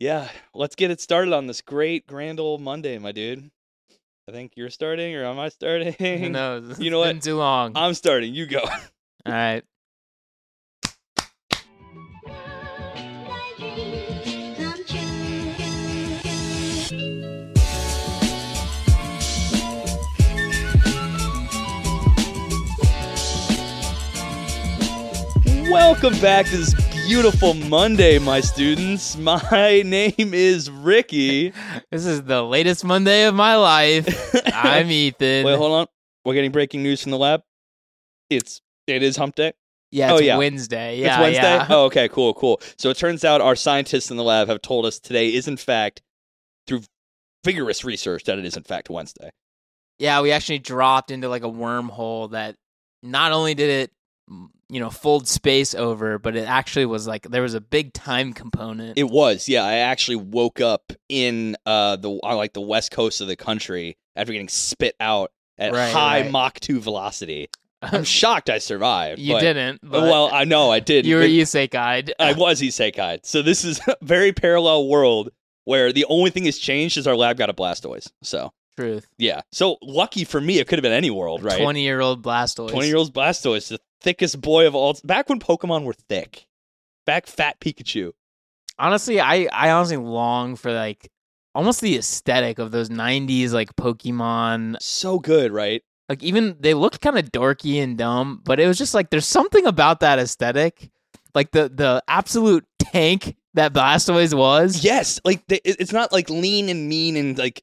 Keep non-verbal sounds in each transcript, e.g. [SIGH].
Yeah, let's get it started on this great grand old Monday, my dude. I think you're starting, or am I starting? Who knows? [LAUGHS] You know what? been too long. I'm starting. You go. [LAUGHS] All right. Welcome back to this beautiful Monday, my students. My [LAUGHS] name is Ricky. This is the latest Monday of my life. [LAUGHS] I'm Ethan. Wait, hold on. We're getting breaking news from the lab. It's it is Hump Day. yeah, oh, yeah. Wednesday. Yeah, it's Wednesday. yeah. Oh, okay, cool, cool. So it turns out our scientists in the lab have told us today is in fact, through vigorous research, that it is in fact Wednesday. Yeah, we actually dropped into like a wormhole that not only did it, you know, fold space over, but it actually was like there was a big time component. It was, yeah. I actually woke up in uh the on like the west coast of the country after getting spit out at Right, high right. Mach two velocity. [LAUGHS] I'm shocked I survived. you but- didn't. But Well, I know I did. you were but isekai. [LAUGHS] I was isekai. So this is [LAUGHS] a very parallel world where the only thing that's changed is our lab got a Blastoise. So Truth. yeah. So lucky for me, it could have been any world, right? Twenty year old Blastoise. 20 year old Blastoise, the thickest boy of all. Back when Pokemon were thick. Back fat Pikachu. honestly i i honestly long for like almost the aesthetic of those 90s like pokemon So good, right? like even they looked kind of dorky and dumb but it was just like there's something about that aesthetic like the the absolute tank that blastoise was Yes. Like they, it's not like lean and mean and like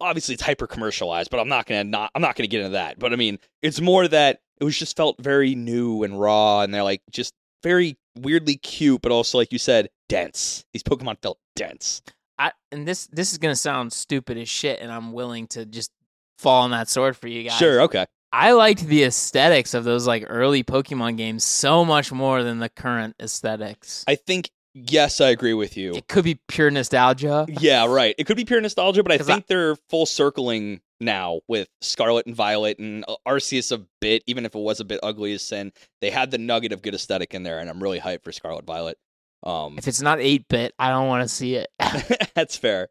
obviously it's hyper commercialized, but I'm not gonna not I'm not gonna get into that. But I mean, it's more that it was just felt very new and raw, and they're like just very weirdly cute, but also like you said, dense. These Pokemon felt dense. I, and this this is gonna sound stupid as shit and i'm willing to just fall on that sword for you guys Sure, okay. i liked the aesthetics of those like early pokemon games so much more than the current aesthetics I think yes, I agree with you. it could be pure nostalgia Yeah, right. It could be pure nostalgia, but I- think they're full circling now with Scarlet and Violet and uh, Arceus a bit, even if it was a bit ugly as sin. They had the nugget of good aesthetic in there, and I'm really hyped for Scarlet Violet. Um, If it's not 8 bit, I don't want to see it. [LAUGHS] that's fair.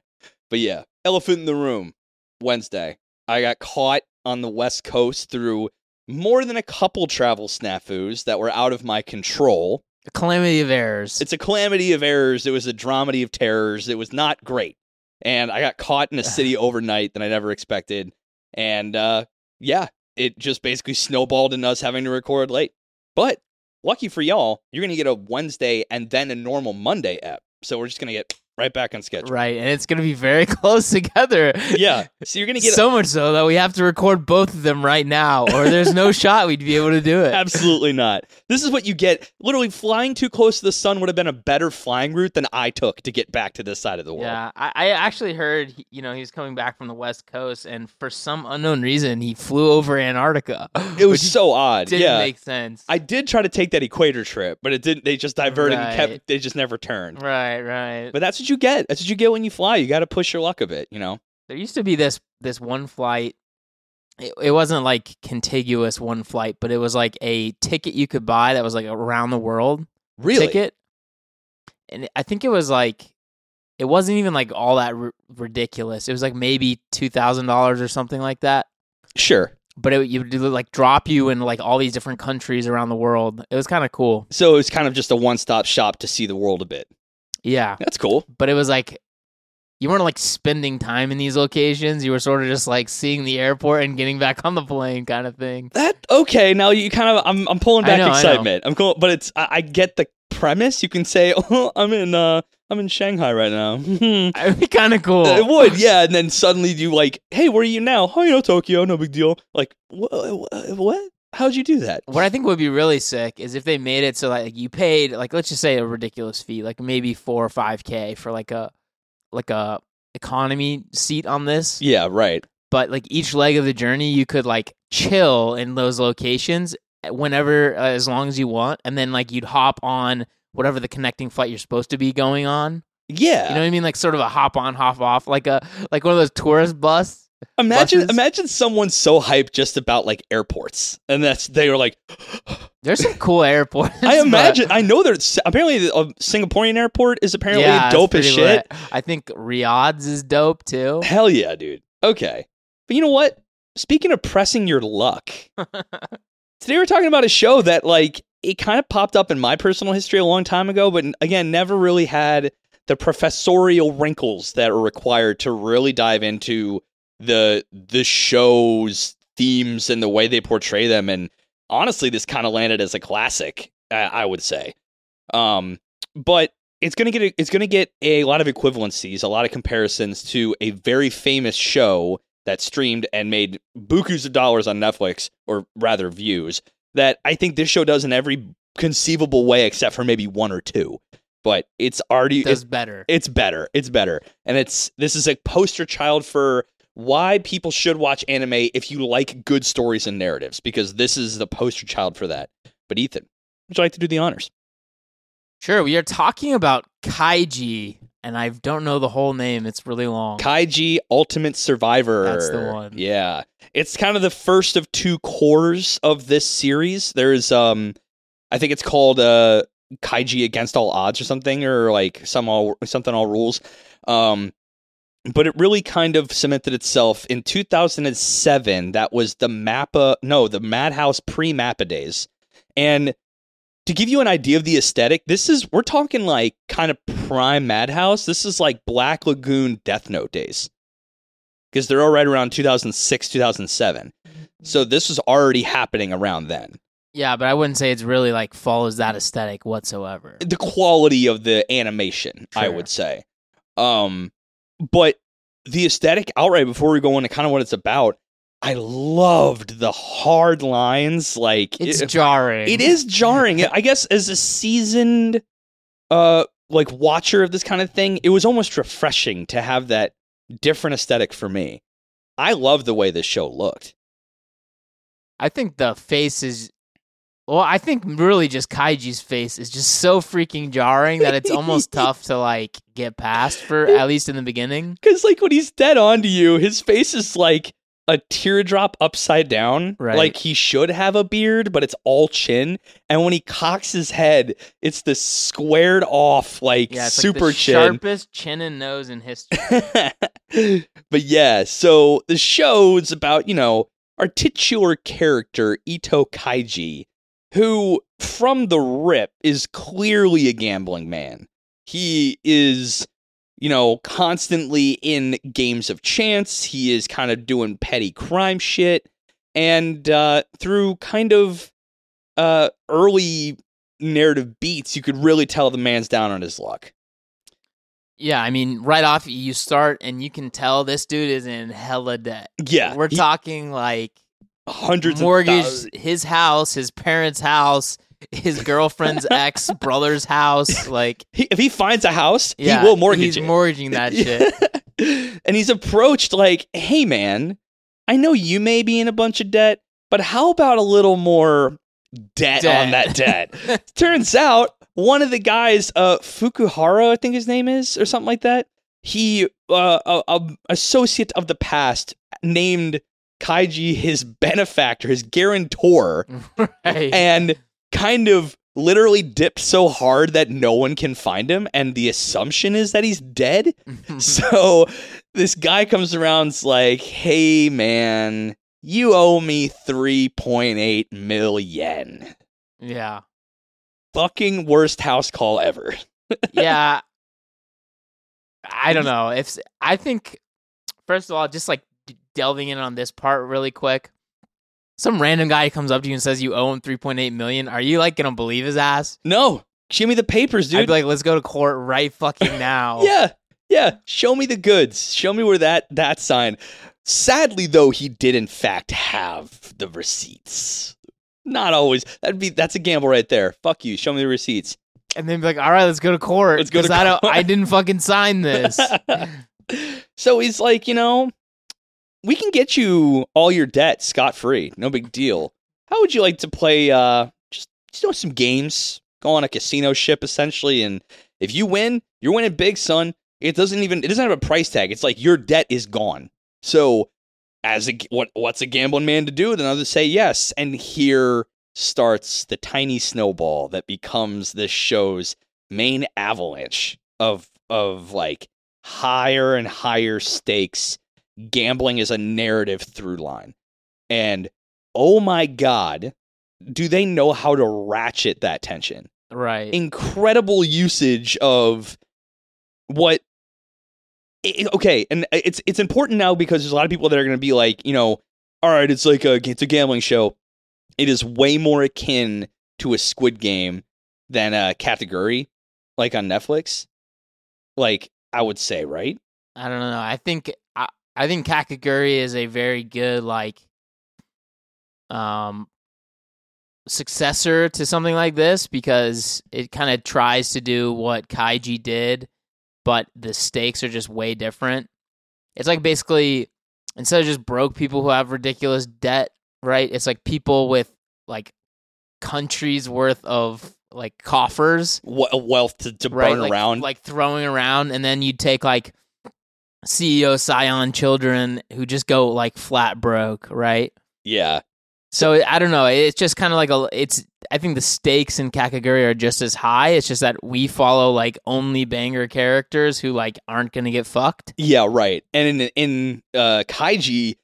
But yeah, elephant in the room. Wednesday, I got caught on the West Coast through more than a couple travel snafus that were out of my control. A calamity of errors. It's a calamity of errors. It was a dramedy of terrors. It was not great. And I got caught in a city [SIGHS] overnight that I never expected. And uh, yeah, it just basically snowballed in us having to record late. But lucky for y'all, you're going to get a Wednesday and then a normal Monday app. So we're just going to get right back on schedule. right, and it's going to be very [LAUGHS] close together. Yeah. So you're going to get so much so that we have to record both of them right now, or there's no [LAUGHS] shot we'd be able to do it. Absolutely not. This is what you get. Literally, flying too close to the sun would have been a better flying route than I took to get back to this side of the world. Yeah, I, I actually heard, you know, he was coming back from the West Coast, and for some unknown reason, he flew over Antarctica. It was [LAUGHS] so odd. It didn't yeah. make sense. I did try to take that equator trip, but it didn't. They just diverted and kept. They just never turned. right, right. But that's what you get. That's what you get when you fly. You got to push your luck a bit. You know. there used to be this this one flight it, it wasn't like contiguous one flight but it was like a ticket you could buy that was like around the world Really. ticket and i think it was like it wasn't even like all that r- ridiculous it was like maybe $2000 or something like that Sure. but it you would like drop you in like all these different countries around the world it was kind of cool So it was kind of just a one-stop shop to see the world a bit. Yeah That's cool. but it was like you weren't like spending time in these locations you were sort of just like seeing the airport and getting back on the plane kind of thing That okay? Now you kind of. I'm. I'm pulling back know, excitement. I'm cool, but it's. I, I get the premise. You can say, [LAUGHS] "Oh, I'm in. Uh, I'm in Shanghai right now." [LAUGHS] It'd be kind of cool. It would, yeah. And then suddenly you like, hey, where are you now? Oh, you know, Tokyo, no big deal. Like, wha- wha- what? How'd you do that? What I think would be really sick is if they made it so like you paid like let's just say a ridiculous fee, like maybe four or five k for like a like a economy seat on this. Yeah, right. But like each leg of the journey, you could like chill in those locations whenever, uh, as long as you want, and then like you'd hop on whatever the connecting flight you're supposed to be going on. Yeah. You know what I mean? Like sort of a hop on, hop off, like a like one of those tourist bus. Imagine buses? imagine someone so hyped just about like airports. And that's they were like [GASPS] There's some cool airports. I but- imagine. I know there's apparently the uh, Singaporean airport is apparently yeah, dope as shit. lit. I think Riyadh's is dope too. Hell yeah, dude. Okay, but you know what? Speaking of pressing your luck, [LAUGHS] today we're talking about a show that like it kind of popped up in my personal history a long time ago, but again, never really had the professorial wrinkles that are required to really dive into the the show's themes and the way they portray them. And honestly, this kind of landed as a classic, I, I would say. Um, but it's gonna get a, it's gonna get a lot of equivalencies, a lot of comparisons to a very famous show that streamed and made bukus of dollars on Netflix, or rather views. That I think this show does in every conceivable way, except for maybe one or two. But it's already it's Does better. it's better. It's better. And it's this is a poster child for why people should watch anime if you like good stories and narratives because this is the poster child for that. But Ethan, would you like to do the honors? Sure, we are talking about Kaiji, and I don't know the whole name. It's really long. Kaiji Ultimate Survivor. That's the one. Yeah. It's kind of the first of two cores of this series. There's um I think it's called uh Kaiji Against All Odds or something or like some all something all rules. Um but it really kind of cemented itself in 2007. That was the Mappa, no, the Madhouse pre Mappa days. And to give you an idea of the aesthetic, this is, we're talking like kind of prime Madhouse. This is like Black Lagoon Death Note days. Because they're all right around 2006, 2007. So this was already happening around then. yeah, but I wouldn't say it's really like follows that aesthetic whatsoever. the quality of the animation, I would say. Um, but the aesthetic outright before we go into kind of what it's about, I loved the hard lines. Like It's it, jarring. it is jarring. I guess as a seasoned, uh, like watcher of this kind of thing, it was almost refreshing to have that different aesthetic for me. I love the way this show looked. I think the face is. Well, I think really just Kaiji's face is just so freaking jarring that it's almost [LAUGHS] tough to like get past for at least in the beginning. Because like when he's dead on to you, his face is like a teardrop upside down. Right. Like he should have a beard, but it's all chin. And when he cocks his head, it's the squared off, like Yeah, super like chin. sharpest chin and nose in history. [LAUGHS] but yeah, so the show is about, you know, our titular character, Ito Kaiji, who from the rip is clearly a gambling man. He is, you know, constantly in games of chance. He is kind of doing petty crime shit. And uh, through kind of uh, early narrative beats, you could really tell the man's down on his luck. yeah, I mean, right off you start and you can tell this dude is in hella debt. Yeah, We're he- talking like hundreds mortgage of his house, his parents' house, his girlfriend's [LAUGHS] ex brother's house. Like, He, if he finds a house, yeah, he will mortgage he's it. mortgaging that [LAUGHS] shit. [LAUGHS] and he's approached like, "Hey, man, I know you may be in a bunch of debt, but how about a little more debt, Debt. on that debt?" Turns out one of the guys, uh, Fukuhara, I think his name is, or something like that. He, uh, a, a associate of the past, named Kaiji his benefactor, his guarantor right. and kind of literally dipped so hard that no one can find him and the assumption is that he's dead. [LAUGHS] So this guy comes around and's like hey man you owe me 3.8 million. Yeah. fucking worst house call ever. [LAUGHS] Yeah. I don't know. If i think first of all just like delving in on this part really quick. Some random guy comes up to you and says you owe him 3.8 million. Are you like gonna believe his ass? No. Show me the papers dude. i'd be like let's go to court right [LAUGHS] fucking now. Yeah. Yeah. Show me the goods. Show me where that that sign. Sadly though he did in fact have the receipts. Not always. That'd be that's a gamble right there. Fuck you. Show me the receipts. And then be like all right let's go to court. Let's go to [LAUGHS] I, don't, court. I didn't fucking sign this. [LAUGHS] So he's like you know we can get you all your debt scot free no big deal. How would you like to play uh just you know some games? Go on a casino ship essentially and if you win you're winning big son. It doesn't even it doesn't have a price tag. It's like your debt is gone. So as a what what's a gambling man to do then others? Say yes. And here starts the tiny snowball that becomes this show's main avalanche of of like higher and higher stakes gambling is a narrative through line. And oh my god, do they know how to ratchet that tension? Right. Incredible usage of what okay, and uh, it's it's important now because there's a lot of people that are going to be like, you know, all right, it's like a it's a gambling show. It is way more akin to a Squid Game than a category like on Netflix. Like I would say, right? I don't know. I think I, think Kakegurui is a very good like um successor to something like this because it kind of tries to do what Kaiji did, but the stakes are just way different. It's like basically instead of just broke people who have ridiculous debt, right? It's like people with like countries worth of like coffers We- wealth to, to right? burn like, around. like throwing around, and then you'd take like CEO Scion children who just go like flat broke, right? yeah. So I don't know. It's just kind of like a. It's. I think the stakes in Kakegurui are just as high. It's just that we follow like only banger characters who like aren't gonna get fucked. Yeah, right. And in in uh, Kaiji,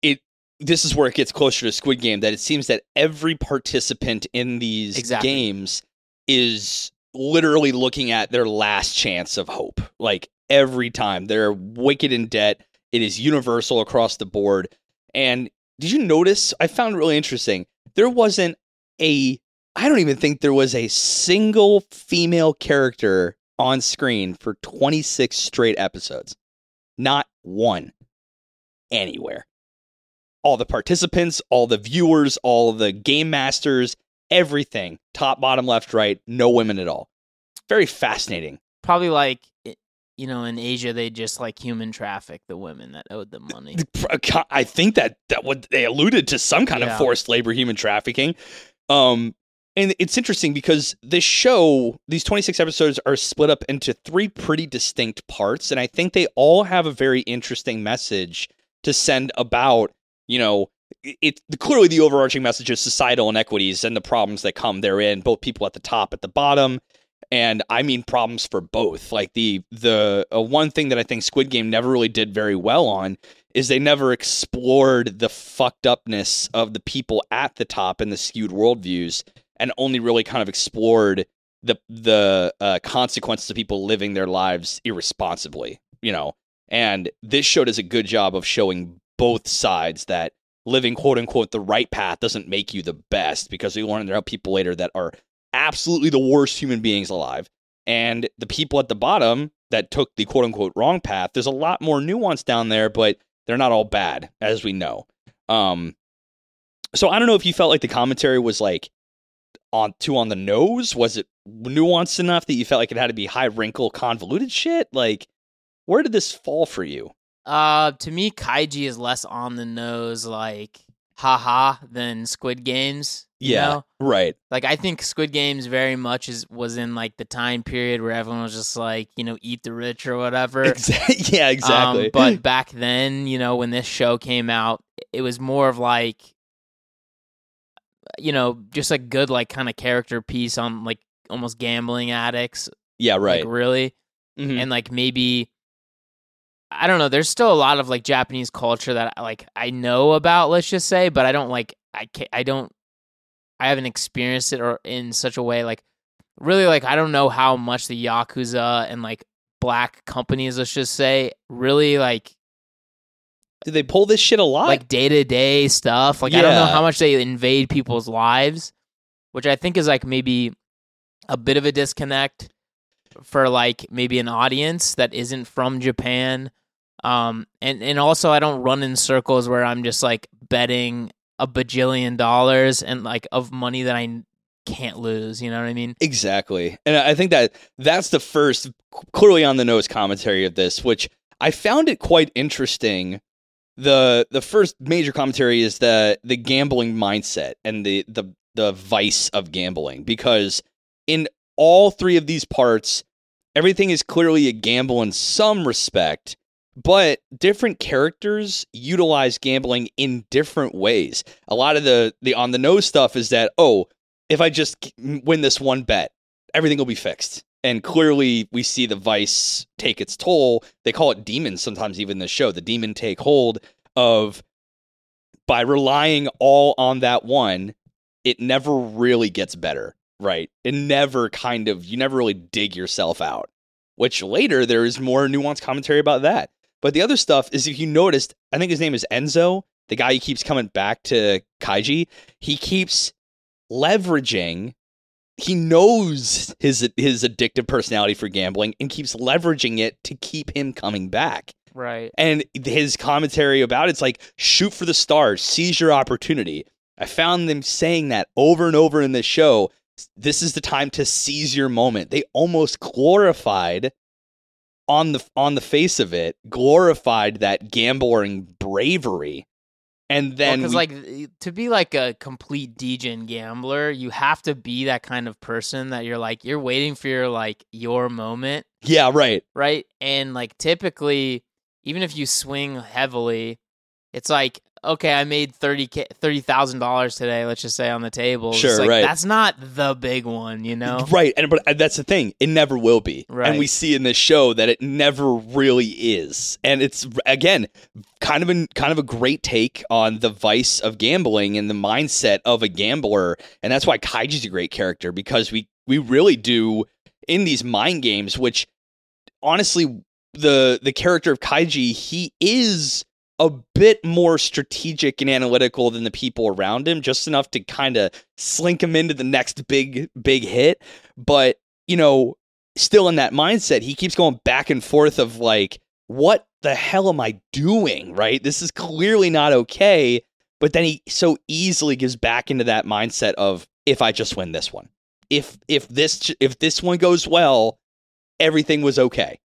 it this is where it gets closer to Squid Game. That it seems that every participant in these Exactly. games is literally looking at their last chance of hope. Like every time they're wicked in debt. It is universal across the board. And did you notice? I found it really interesting. There wasn't a. I don't even think there was a single female character on screen for 26 straight episodes. Not one anywhere. All the participants, all the viewers, all the game masters, everything top, bottom, left, right, no women at all. Very fascinating. Probably like you know in Asia they just like human traffic the women that owed them money. I think that that what they alluded to some kind of forced labor, human trafficking. Um, and it's interesting because this show, these 26 episodes are split up into three pretty distinct parts. And I think they all have a very interesting message to send about, you know, it, it clearly the overarching message is societal inequities and the problems that come therein, both people at the top, at the bottom. And I mean problems for both. Like the the uh, one thing that I think Squid Game never really did very well on is they never explored the fucked upness of the people at the top and the skewed worldviews, and only really kind of explored the the uh, consequences of people living their lives irresponsibly. You know, and this show does a good job of showing both sides that living quote unquote the right path doesn't make you the best because we learn there are people later that are absolutely the worst human beings alive. And the people at the bottom that took the quote unquote wrong path, there's a lot more nuance down there, but they're not all bad, as we know. Um, so I don't know if you felt like the commentary was like on too on the nose. Was it nuanced enough that you felt like it had to be high wrinkle, convoluted shit? Like, where did this fall for you? Uh, to me, Kaiji is less on the nose, like haha, than Squid Games. Yeah, know? right. like I think Squid Games very much is was in like the time period where everyone was just like you know eat the rich or whatever. Exa- [LAUGHS] yeah, exactly. Um, [LAUGHS] but back then, you know, when this show came out, it was more of like, you know, just a good like kind of character piece on like almost gambling addicts, yeah, right. like really, Mhm. and like maybe. I don't know. There's still a lot of like Japanese culture that like I know about. Let's just say, but I don't like. I can't, I don't. I haven't experienced it or in such a way like really like I don't know how much the yakuza and like black companies. Let's just say really like Did they pull this shit a lot? like day to day stuff. Like I don't know how much they invade people's lives, which I think is like maybe a bit of a disconnect for like maybe an audience that isn't from Japan. Um and and also I don't run in circles where I'm just like betting a bajillion dollars and like of money that I can't lose, you know what I mean? Exactly. And I think that that's the first clearly on the nose commentary of this, which I found it quite interesting. The the first major commentary is the the gambling mindset and the the the vice of gambling because in all three of these parts everything is clearly a gamble in some respect, but different characters utilize gambling in different ways. A lot of the the on the nose stuff is that oh, if I just win this one bet, everything will be fixed. And clearly, we see the vice take its toll. They call it demons sometimes, even in the show. The demon take hold of by relying all on that one, it never really gets better, right? It never kind of, you never really dig yourself out, which later there is more nuanced commentary about that. But the other stuff is if you noticed, I think his name is Endo, the guy who keeps coming back to Kaiji, he keeps leveraging he knows his his addictive personality for gambling and keeps leveraging it to keep him coming back. Right. And his commentary about it's like shoot for the stars, seize your opportunity. I found them saying that over and over in this show. This is the time to seize your moment. They almost glorified on the on the face of it, glorified that gambling bravery. And then because we- like to be like a complete degen gambler, you have to be that kind of person that you're like you're waiting for your like your moment, yeah, right. right? And like typically, even if you swing heavily, it's like okay, I made thirty k thirty thousand dollars today. Let's just say on the table. It's Sure, like, right. That's not the big one, you know. Right, and but uh, that's the thing; it never will be. Right. And we see in this show that it never really is. And it's again kind of a kind of a great take on the vice of gambling and the mindset of a gambler. And that's why Kaiji's a great character because we we really do in these mind games, which honestly, the the character of Kaiji, he is a bit more strategic and analytical than the people around him, just enough to kind of slink him into the next big big hit. But you know, still in that mindset, he keeps going back and forth of like, what the hell am I doing? Right? This is clearly not okay. But then he so easily gives back into that mindset of if I just win this one, if if this if this one goes well, everything was okay.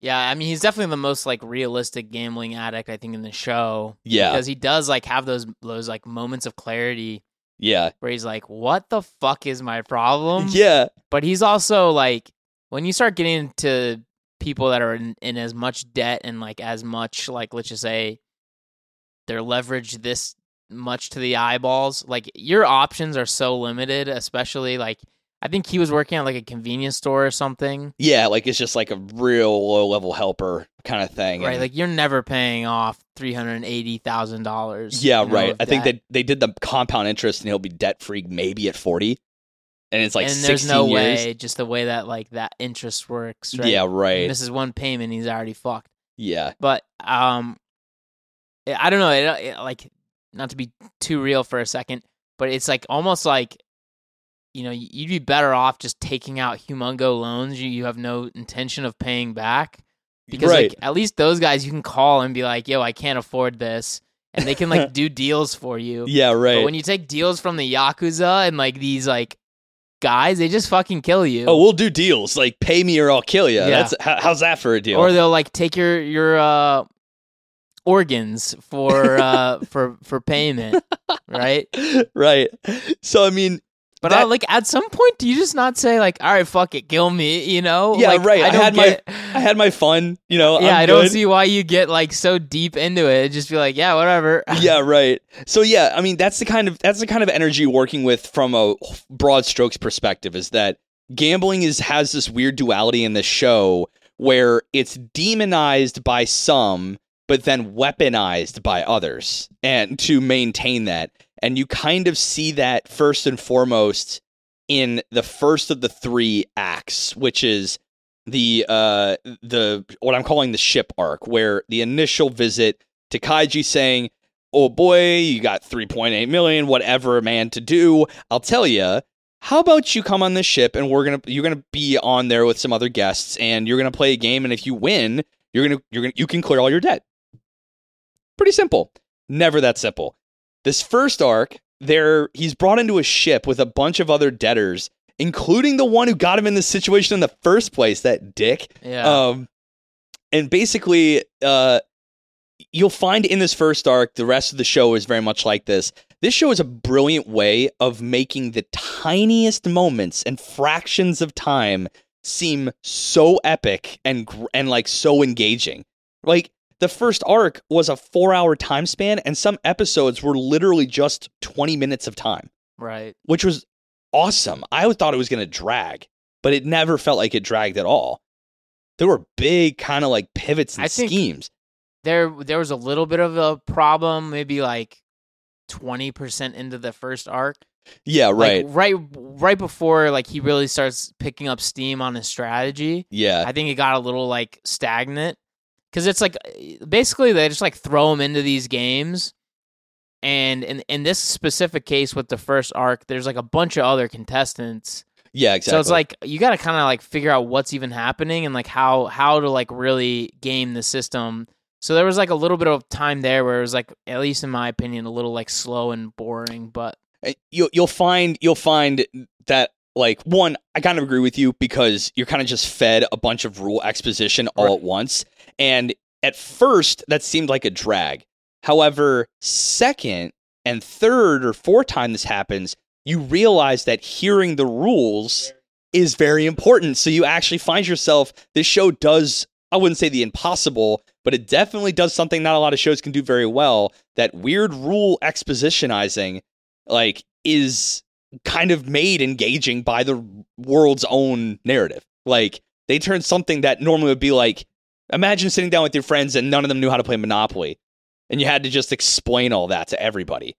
Yeah, I mean he's definitely the most like realistic gambling addict I think in the show Yeah, because he does like have those those like moments of clarity yeah, where he's like, "What the fuck is my problem?" [LAUGHS] yeah, But he's also like, when you start getting into people that are in, in as much debt and like as much like let's just say they're leveraged this much to the eyeballs, like your options are so limited. Especially like I think he was working at like a convenience store or something. yeah. Like it's just like a real low level helper kind of thing. Right, And- like you're never paying off three hundred eighty thousand dollars. yeah, right. I think that they did the compound interest, and he'll be debt free maybe at forty, and it's like and there's no years. way, just the way that like that interest works. Right? Yeah, right. This is one payment, he's already fucked. yeah, but um I I don't know it, it, like not to be too real for a second but it's like almost like you know you'd be better off just taking out humongo loans you, you have no intention of paying back because right. like at least those guys you can call and be like yo i can't afford this and they can like [LAUGHS] do deals for you yeah, right. but when you take deals from the yakuza and like these like guys they just fucking kill you oh, we'll do deals. Like pay me or I'll kill you. Yeah. That's how, how's that for a deal? or they'll like take your your uh organs for uh [LAUGHS] for for payment right [LAUGHS] right. So I mean, but That- uh, like at some point do you just not say like all right fuck it kill me you know Yeah, like, right. I don't had my- I had my fun. You know, yeah I'm i don't see why you get like so deep into it just be like yeah whatever [LAUGHS] yeah, right. So yeah, I mean that's the kind of that's the kind of energy working with from a broad strokes perspective is that gambling is has this weird duality in this show where it's demonized by some but then weaponized by others and to maintain that and you kind of see that first and foremost in the first of the 3 acts which is the uh the what I'm calling the ship arc where the initial visit to Kaiji saying oh boy, you got 3.8 million, whatever, man, to do. I'll tell you, how about you come on this ship and we're gonna you're gonna be on there with some other guests and you're gonna play a game and if you win, you're gonna you're gonna you can clear all your debt. Pretty simple. Never that simple. This first arc, there he's brought into a ship with a bunch of other debtors, including the one who got him in this situation in the first place, that dick. yeah Um, and basically, uh, you'll find in this first arc, the rest of the show is very much like this. This show is a brilliant way of making the tiniest moments and fractions of time seem so epic and and like so engaging. Like the first arc was a four hour time span, and some episodes were literally just 20 minutes of time, Right. which was awesome. I thought it was going to drag, but it never felt like it dragged at all. There were big kind of like pivots and I schemes. There there was a little bit of a problem, maybe like twenty percent into the first arc. Yeah, right. Like right right before like he really starts picking up steam on his strategy. yeah. I think it got a little like stagnant because it's like basically they just like throw him into these games, and in in this specific case with the first arc, there's like a bunch of other contestants, yeah, exactly. so it's like you got to kind of like figure out what's even happening and like how how to like really game the system. So there was like a little bit of time there where it was like at least in my opinion a little like slow and boring, but you'll you'll find you'll find that like one I kind of agree with you because you're kind of just fed a bunch of rule exposition all Right. at once and at first that seemed like a drag. However, second and third or fourth time this happens, you realize that hearing the rules is very important. So you actually find yourself this show does I wouldn't say the impossible, but it definitely does something not a lot of shows can do very well. That weird rule expositionizing like is kind of made engaging by the world's own narrative. Like they turn something that normally would be like imagine sitting down with your friends and none of them knew how to play Monopoly and you had to just explain all that to everybody.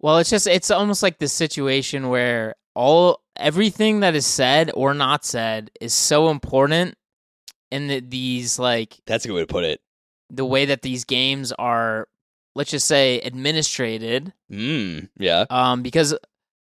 Well, it's just it's almost like the situation where all everything that is said or not said is so important in the, these like That's a good way to put it. the way that these games are let's just say administrated Mm, yeah. um because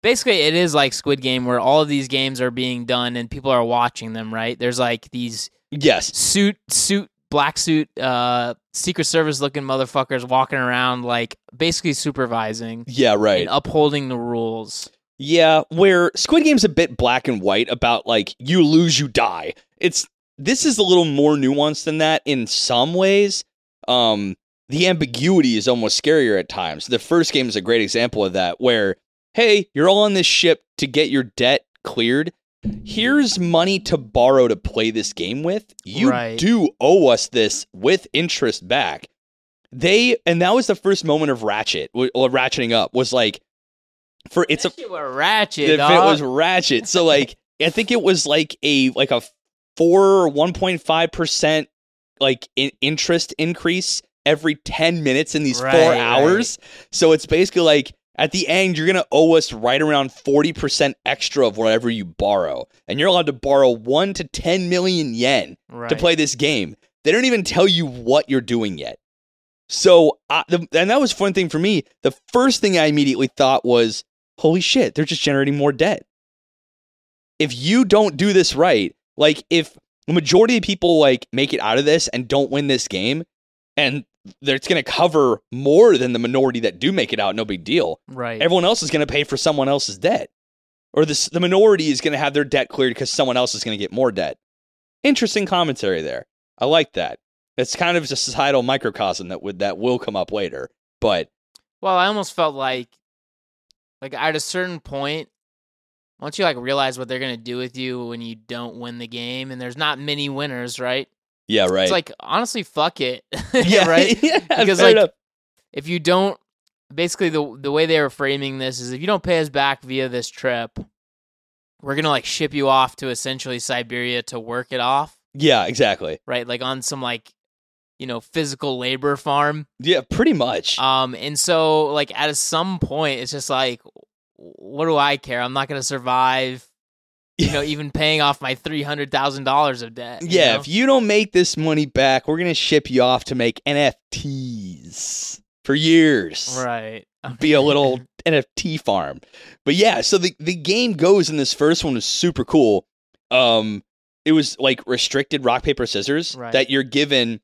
basically it is like Squid Game where all of these games are being done and people are watching them, right? There's like these Yes. suit suit black suit uh secret service looking motherfuckers walking around like basically supervising Yeah, right. and upholding the rules. Yeah, where Squid Game's a bit black and white about like you lose, you die. It's this is a little more nuanced than that in some ways. Um, the ambiguity is almost scarier at times. The first game is a great example of that, where hey, you're all on this ship to get your debt cleared. Here's money to borrow to play this game with. You Right. do owe us this with interest back. They and that was the first moment of ratchet or ratcheting up was like for it's a That was ratchet. if it was ratchet. So like I think it was like a like a four or one point five percent like in- interest increase every ten minutes in these Right, four right. hours. So it's basically like at the end you're gonna owe us right around forty percent extra of whatever you borrow, and you're allowed to borrow one to ten million yen right. to play this game. They don't even tell you what you're doing yet. So, I, the, and that was a fun thing for me. The first thing I immediately thought was, holy shit, they're just generating more debt. If you don't do this right, like if the majority of people like make it out of this and don't win this game, and it's going to cover more than the minority that do make it out, no big deal. right. Everyone else is going to pay for someone else's debt, or this the minority is going to have their debt cleared because someone else is going to get more debt. Interesting commentary there. I like that. It's kind of a societal microcosm that would that will come up later, but Well, I almost felt like, like at a certain point, once you like realize what they're gonna do with you when you don't win the game, and there's not many winners, right? Yeah, right. It's like honestly, fuck it, [LAUGHS] yeah, [LAUGHS] right? Yeah, Because, like, enough. If you don't, basically the the way they were framing this is if you don't pay us back via this trip, we're gonna like ship you off to essentially Siberia to work it off, yeah, exactly. right? Like on some like, you know, physical labor farm. Yeah, pretty much. Um, and so like at some point, it's just like, what do I care? I'm not gonna survive. You know, even paying off my three hundred thousand dollars of debt. yeah, know? if you don't make this money back, we're gonna ship you off to make NFTs for years. right. [LAUGHS] be a little NFT farm. But yeah, so the, the game goes in this first one was super cool. Um it was like restricted rock paper scissors Right. that you're given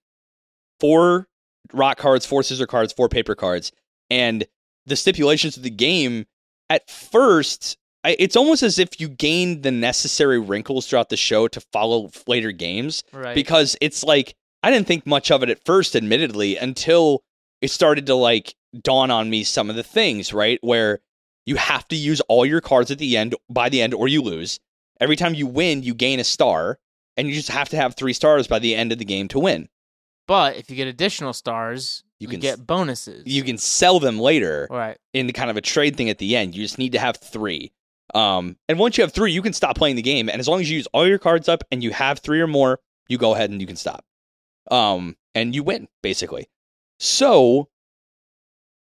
four rock cards, four scissor cards, four paper cards, and the stipulations of the game at first I, it's almost as if you gain the necessary wrinkles throughout the show to follow later games right. because it's like I didn't think much of it at first, admittedly, until it started to like dawn on me some of the things, right? Where you have to use all your cards at the end by the end or you lose. Every time you win, you gain a star, and you just have to have three stars by the end of the game to win. But if you get additional stars, You you, can get bonuses. You can sell them later right. in the kind of a trade thing at the end. You just need to have three. Um, and once you have three, you can stop playing the game. And as long as you use all your cards up and you have three or more, you go ahead and you can stop. Um, and you win, basically. So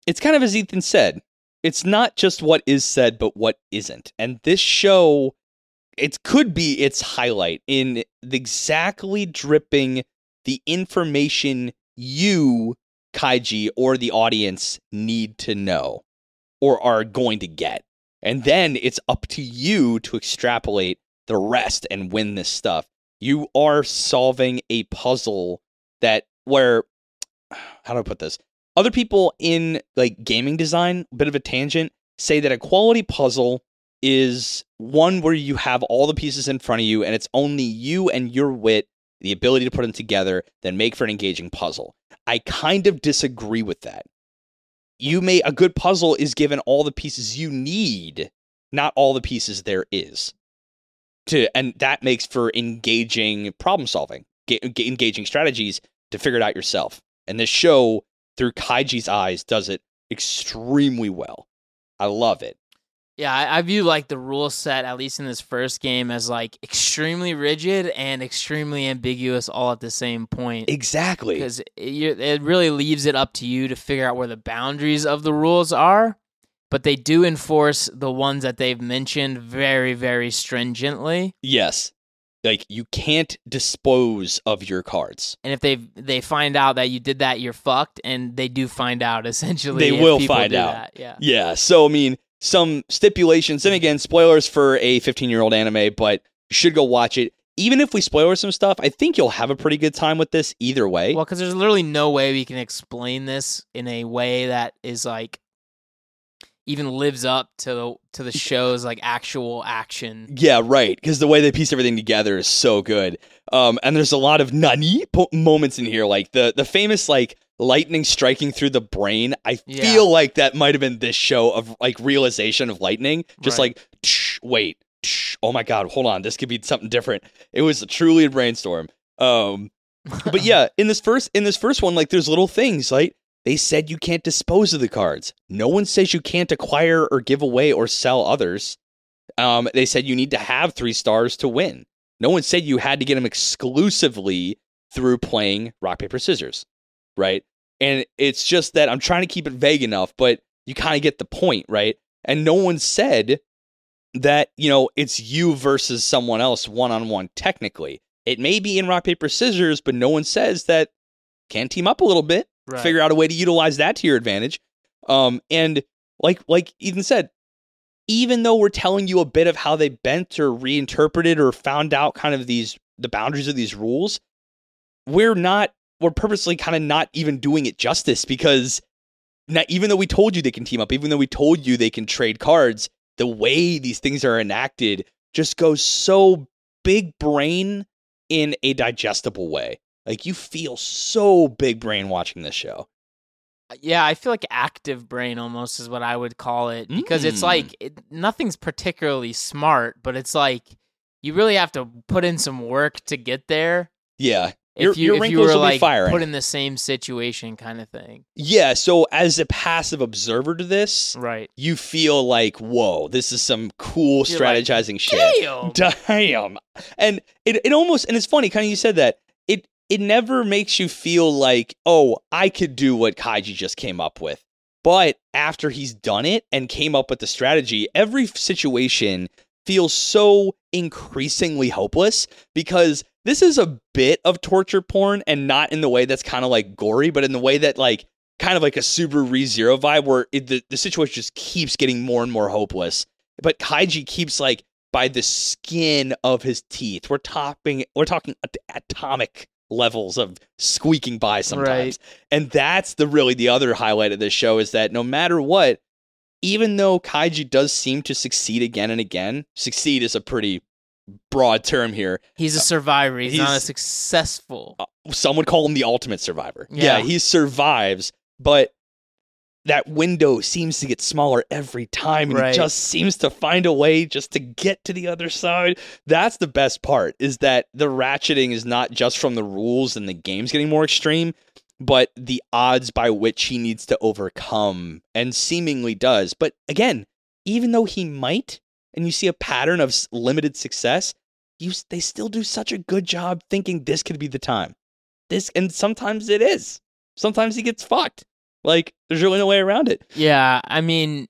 it's kind of as Ethan said, it's not just what is said, but what isn't. And this show, it could be its highlight in exactly dripping the information you, Kaiji, or the audience need to know or are going to get. And then it's up to you to extrapolate the rest and win this stuff. You are solving a puzzle that where [SIGHS] how do I put this? Other people in like gaming design, a bit of a tangent, say that a quality puzzle is one where you have all the pieces in front of you and it's only you and your wit, the ability to put them together, that make for an engaging puzzle. I kind of disagree with that. You may a good puzzle is given all the pieces you need, not all the pieces there is. To and that makes for engaging problem solving, ga- ga- engaging strategies to figure it out yourself. And this show, through Kaiji's eyes, does it extremely well. I love it. Yeah, I, I view like the rule set, at least in this first game, as like extremely rigid and extremely ambiguous all at the same point. Exactly. Because it, you- it really leaves it up to you to figure out where the boundaries of the rules are. But they do enforce the ones that they've mentioned very, very stringently. Yes. Like you can't dispose of your cards. And if they they find out that you did that, you're fucked. And they do find out [LAUGHS] essentially. They will find out. that, Yeah. Yeah. So I mean, some stipulations, and again, spoilers for a 15 year old anime, but you should go watch it. Even if we spoiler some stuff, I think you'll have a pretty good time with this either way. Well, because there's literally no way we can explain this in a way that is like even lives up to the to the show's like actual action. Yeah, right. Because the way they piece everything together is so good. Um, and there's a lot of nani po- moments in here, like the the famous like lightning striking through the brain. I Yeah. feel like that might have been this show of like realization of lightning, just Right. like tsh, wait, tsh, oh my god, hold on, this could be something different. It was truly a brainstorm. Um, [LAUGHS] but yeah, in this first in this first one, like there's little things like they said you can't dispose of the cards. No one says you can't acquire or give away or sell others. Um, they said you need to have three stars to win. No one said you had to get them exclusively through playing rock paper scissors, right? And it's just that I'm trying to keep it vague enough, but you kind of get the point, right? And no one said that you know it's you versus someone else one on one. Technically, it may be in rock paper scissors, but no one says that can team up a little bit Right. figure out a way to utilize that to your advantage. Um, and like like Ethan said, even though we're telling you a bit of how they bent or reinterpreted or found out kind of these the boundaries of these rules, we're not we're purposely kind of not even doing it justice because not, even though we told you they can team up, even though we told you they can trade cards, the way these things are enacted just goes so big brain in a digestible way. Like you feel so big brain watching this show. Yeah, I feel like active brain almost is what I would call it because it's Mm. like it, nothing's particularly smart, but it's like you really have to put in some work to get there. Yeah. If Your- you your if you wrinkles were will be like firing. put in the same situation, kind of thing, Yeah, so as a passive observer to this, right? you feel like, whoa, this is some cool You're like, strategizing shit. Damn. [LAUGHS] Damn. And it, it almost and it's funny, kind of you said that. It it never makes you feel like, oh, I could do what Kaiji just came up with. But after he's done it and came up with the strategy, every situation feels so increasingly hopeless because this is a bit of torture porn and not in the way that's kind of like gory, but in the way that like kind of like a Subaru Re Zero vibe where it, the, the situation just keeps getting more and more hopeless. But Kaiji keeps like by the skin of his teeth. We're topping we're talking at- atomic levels of squeaking by sometimes. And that's the really the other highlight of this show is that no matter what, even though Kaiji does seem to succeed again and again, succeed is a pretty broad term here. He's a uh, survivor. He's, not a he's- successful. Uh, Some would call him the ultimate survivor. Yeah. yeah he survives, but that window seems to get smaller every time and Right. he just seems to find a way just to get to the other side that's the best part is that the ratcheting is not just from the rules and the game's getting more extreme but the odds by which he needs to overcome and seemingly does but again even though he might and you see a pattern of limited success you they still do such a good job thinking this could be the time this and sometimes it is sometimes he gets fucked like there's really no way around it Yeah, I mean,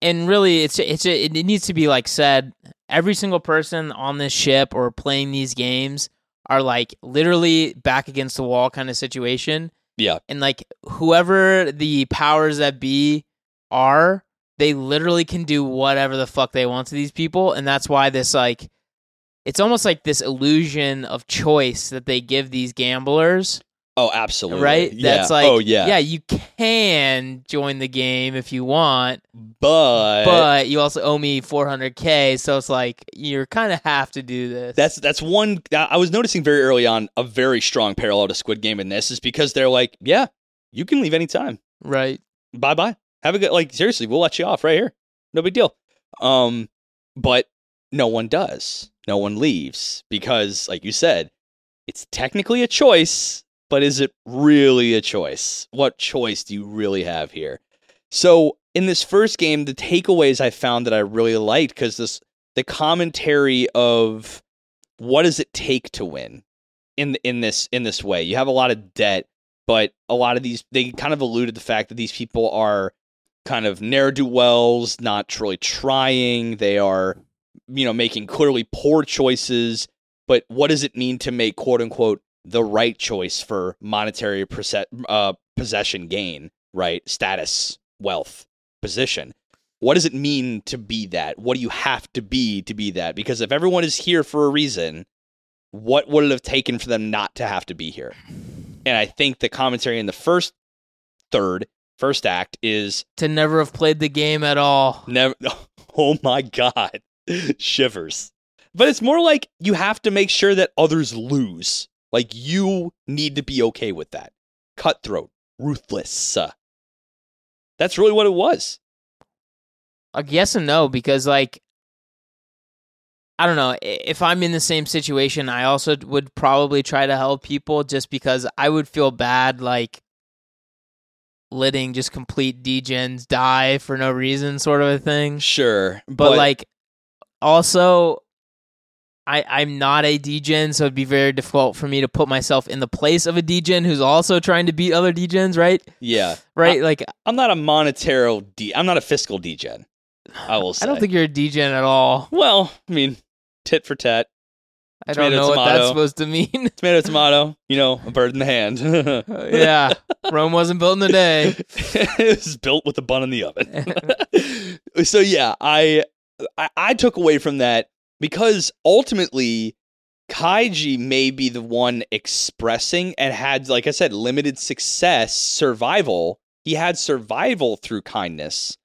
and really, it's it's it needs to be like said. Every single person on this ship or playing these games are like literally back against the wall kind of situation. Yeah. and like whoever the powers that be are, they literally can do whatever the fuck they want to these people, and that's why this like. It's almost like this illusion of choice that they give these gamblers oh absolutely right? yeah. That's like, oh yeah yeah, you can join the game if you want, but, but you also owe me 400k, so it's like you're kind of have to do this. that's that's one I I was noticing very early on a very strong parallel to Squid Game in this is because they're like, yeah, you can leave anytime. right. Bye bye. Have a good like seriously, we'll let you off right here. No big deal. Um, but no one does. No one leaves because, like you said, it's technically a choice, but is it really a choice? What choice do you really have here? So in this first game, the takeaways I found that I really liked because this the commentary of what does it take to win in in this in this way. You have a lot of debt, but a lot of these they kind of alluded the fact that these people are kind of ne'er do wells, not really trying. They are, you know, making clearly poor choices. But what does it mean to make quote unquote the right choice for monetary perse- uh, possession gain, right? Status, wealth, position. What does it mean to be that? What do you have to be to be that? Because if everyone is here for a reason, what would it have taken for them not to have to be here? And I think the commentary in the first third, first act is To never have played the game at all. never. [LAUGHS] Oh my god, shivers. But it's more like you have to make sure that others lose. Like you need to be okay with that. Cutthroat, ruthless. That's really what it was. Like yes and no because like I don't know if I'm in the same situation, I also would probably try to help people just because I would feel bad like letting just complete degens die for no reason, sort of a thing. Sure, but, like also I I'm not a degen, so it'd be very difficult for me to put myself in the place of a degen who's also trying to beat other degens, right? yeah, Right? like I'm not a monetary. De- I'm not a fiscal degen. I will say. [SIGHS] I don't think you're a degen at all. Well, I mean, tit for tat, I don't Tomato, know what that's supposed to mean. [LAUGHS] tomato, tomato. You know, a bird in the hand. [LAUGHS] yeah. Rome wasn't built in a day. [LAUGHS] it was built with a bun in the oven. so yeah, I, I I took away from that because ultimately Kaiji may be the one expressing and had, like I said, limited success, survival. He had survival through kindness,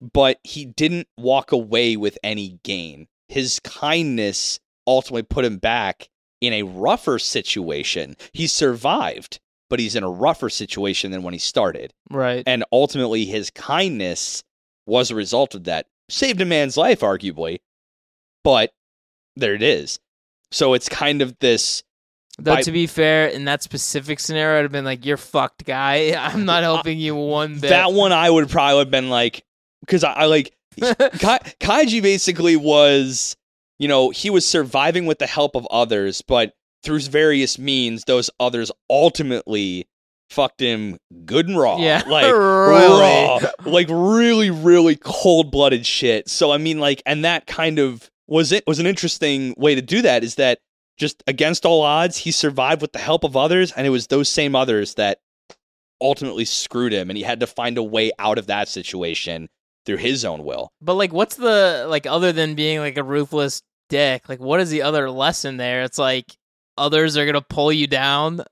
but he didn't walk away with any gain. His kindness ultimately put him back in a rougher situation. He survived, but he's in a rougher situation than when he started. Right. And ultimately, his kindness was a result of that. Saved a man's life, arguably, but there it is. So it's kind of this. Though by- to be fair, in that specific scenario, I'd have been like, "You're fucked, guy. [LAUGHS] I'm not helping you one bit." That one I would probably have been like, because I, I like [LAUGHS] Ka- Kaiji basically was, you know, he was surviving with the help of others, but through various means, those others ultimately fucked him good and raw. Yeah, [LAUGHS] like really. raw, like really, really cold blooded shit. So I mean, like, and that kind of was it was an interesting way to do that. Is that just against all odds, he survived with the help of others, and it was those same others that ultimately screwed him, and he had to find a way out of that situation through his own will. But like, what's the like other than being like a ruthless dick? Like, what is the other lesson there? It's like others are gonna pull you down.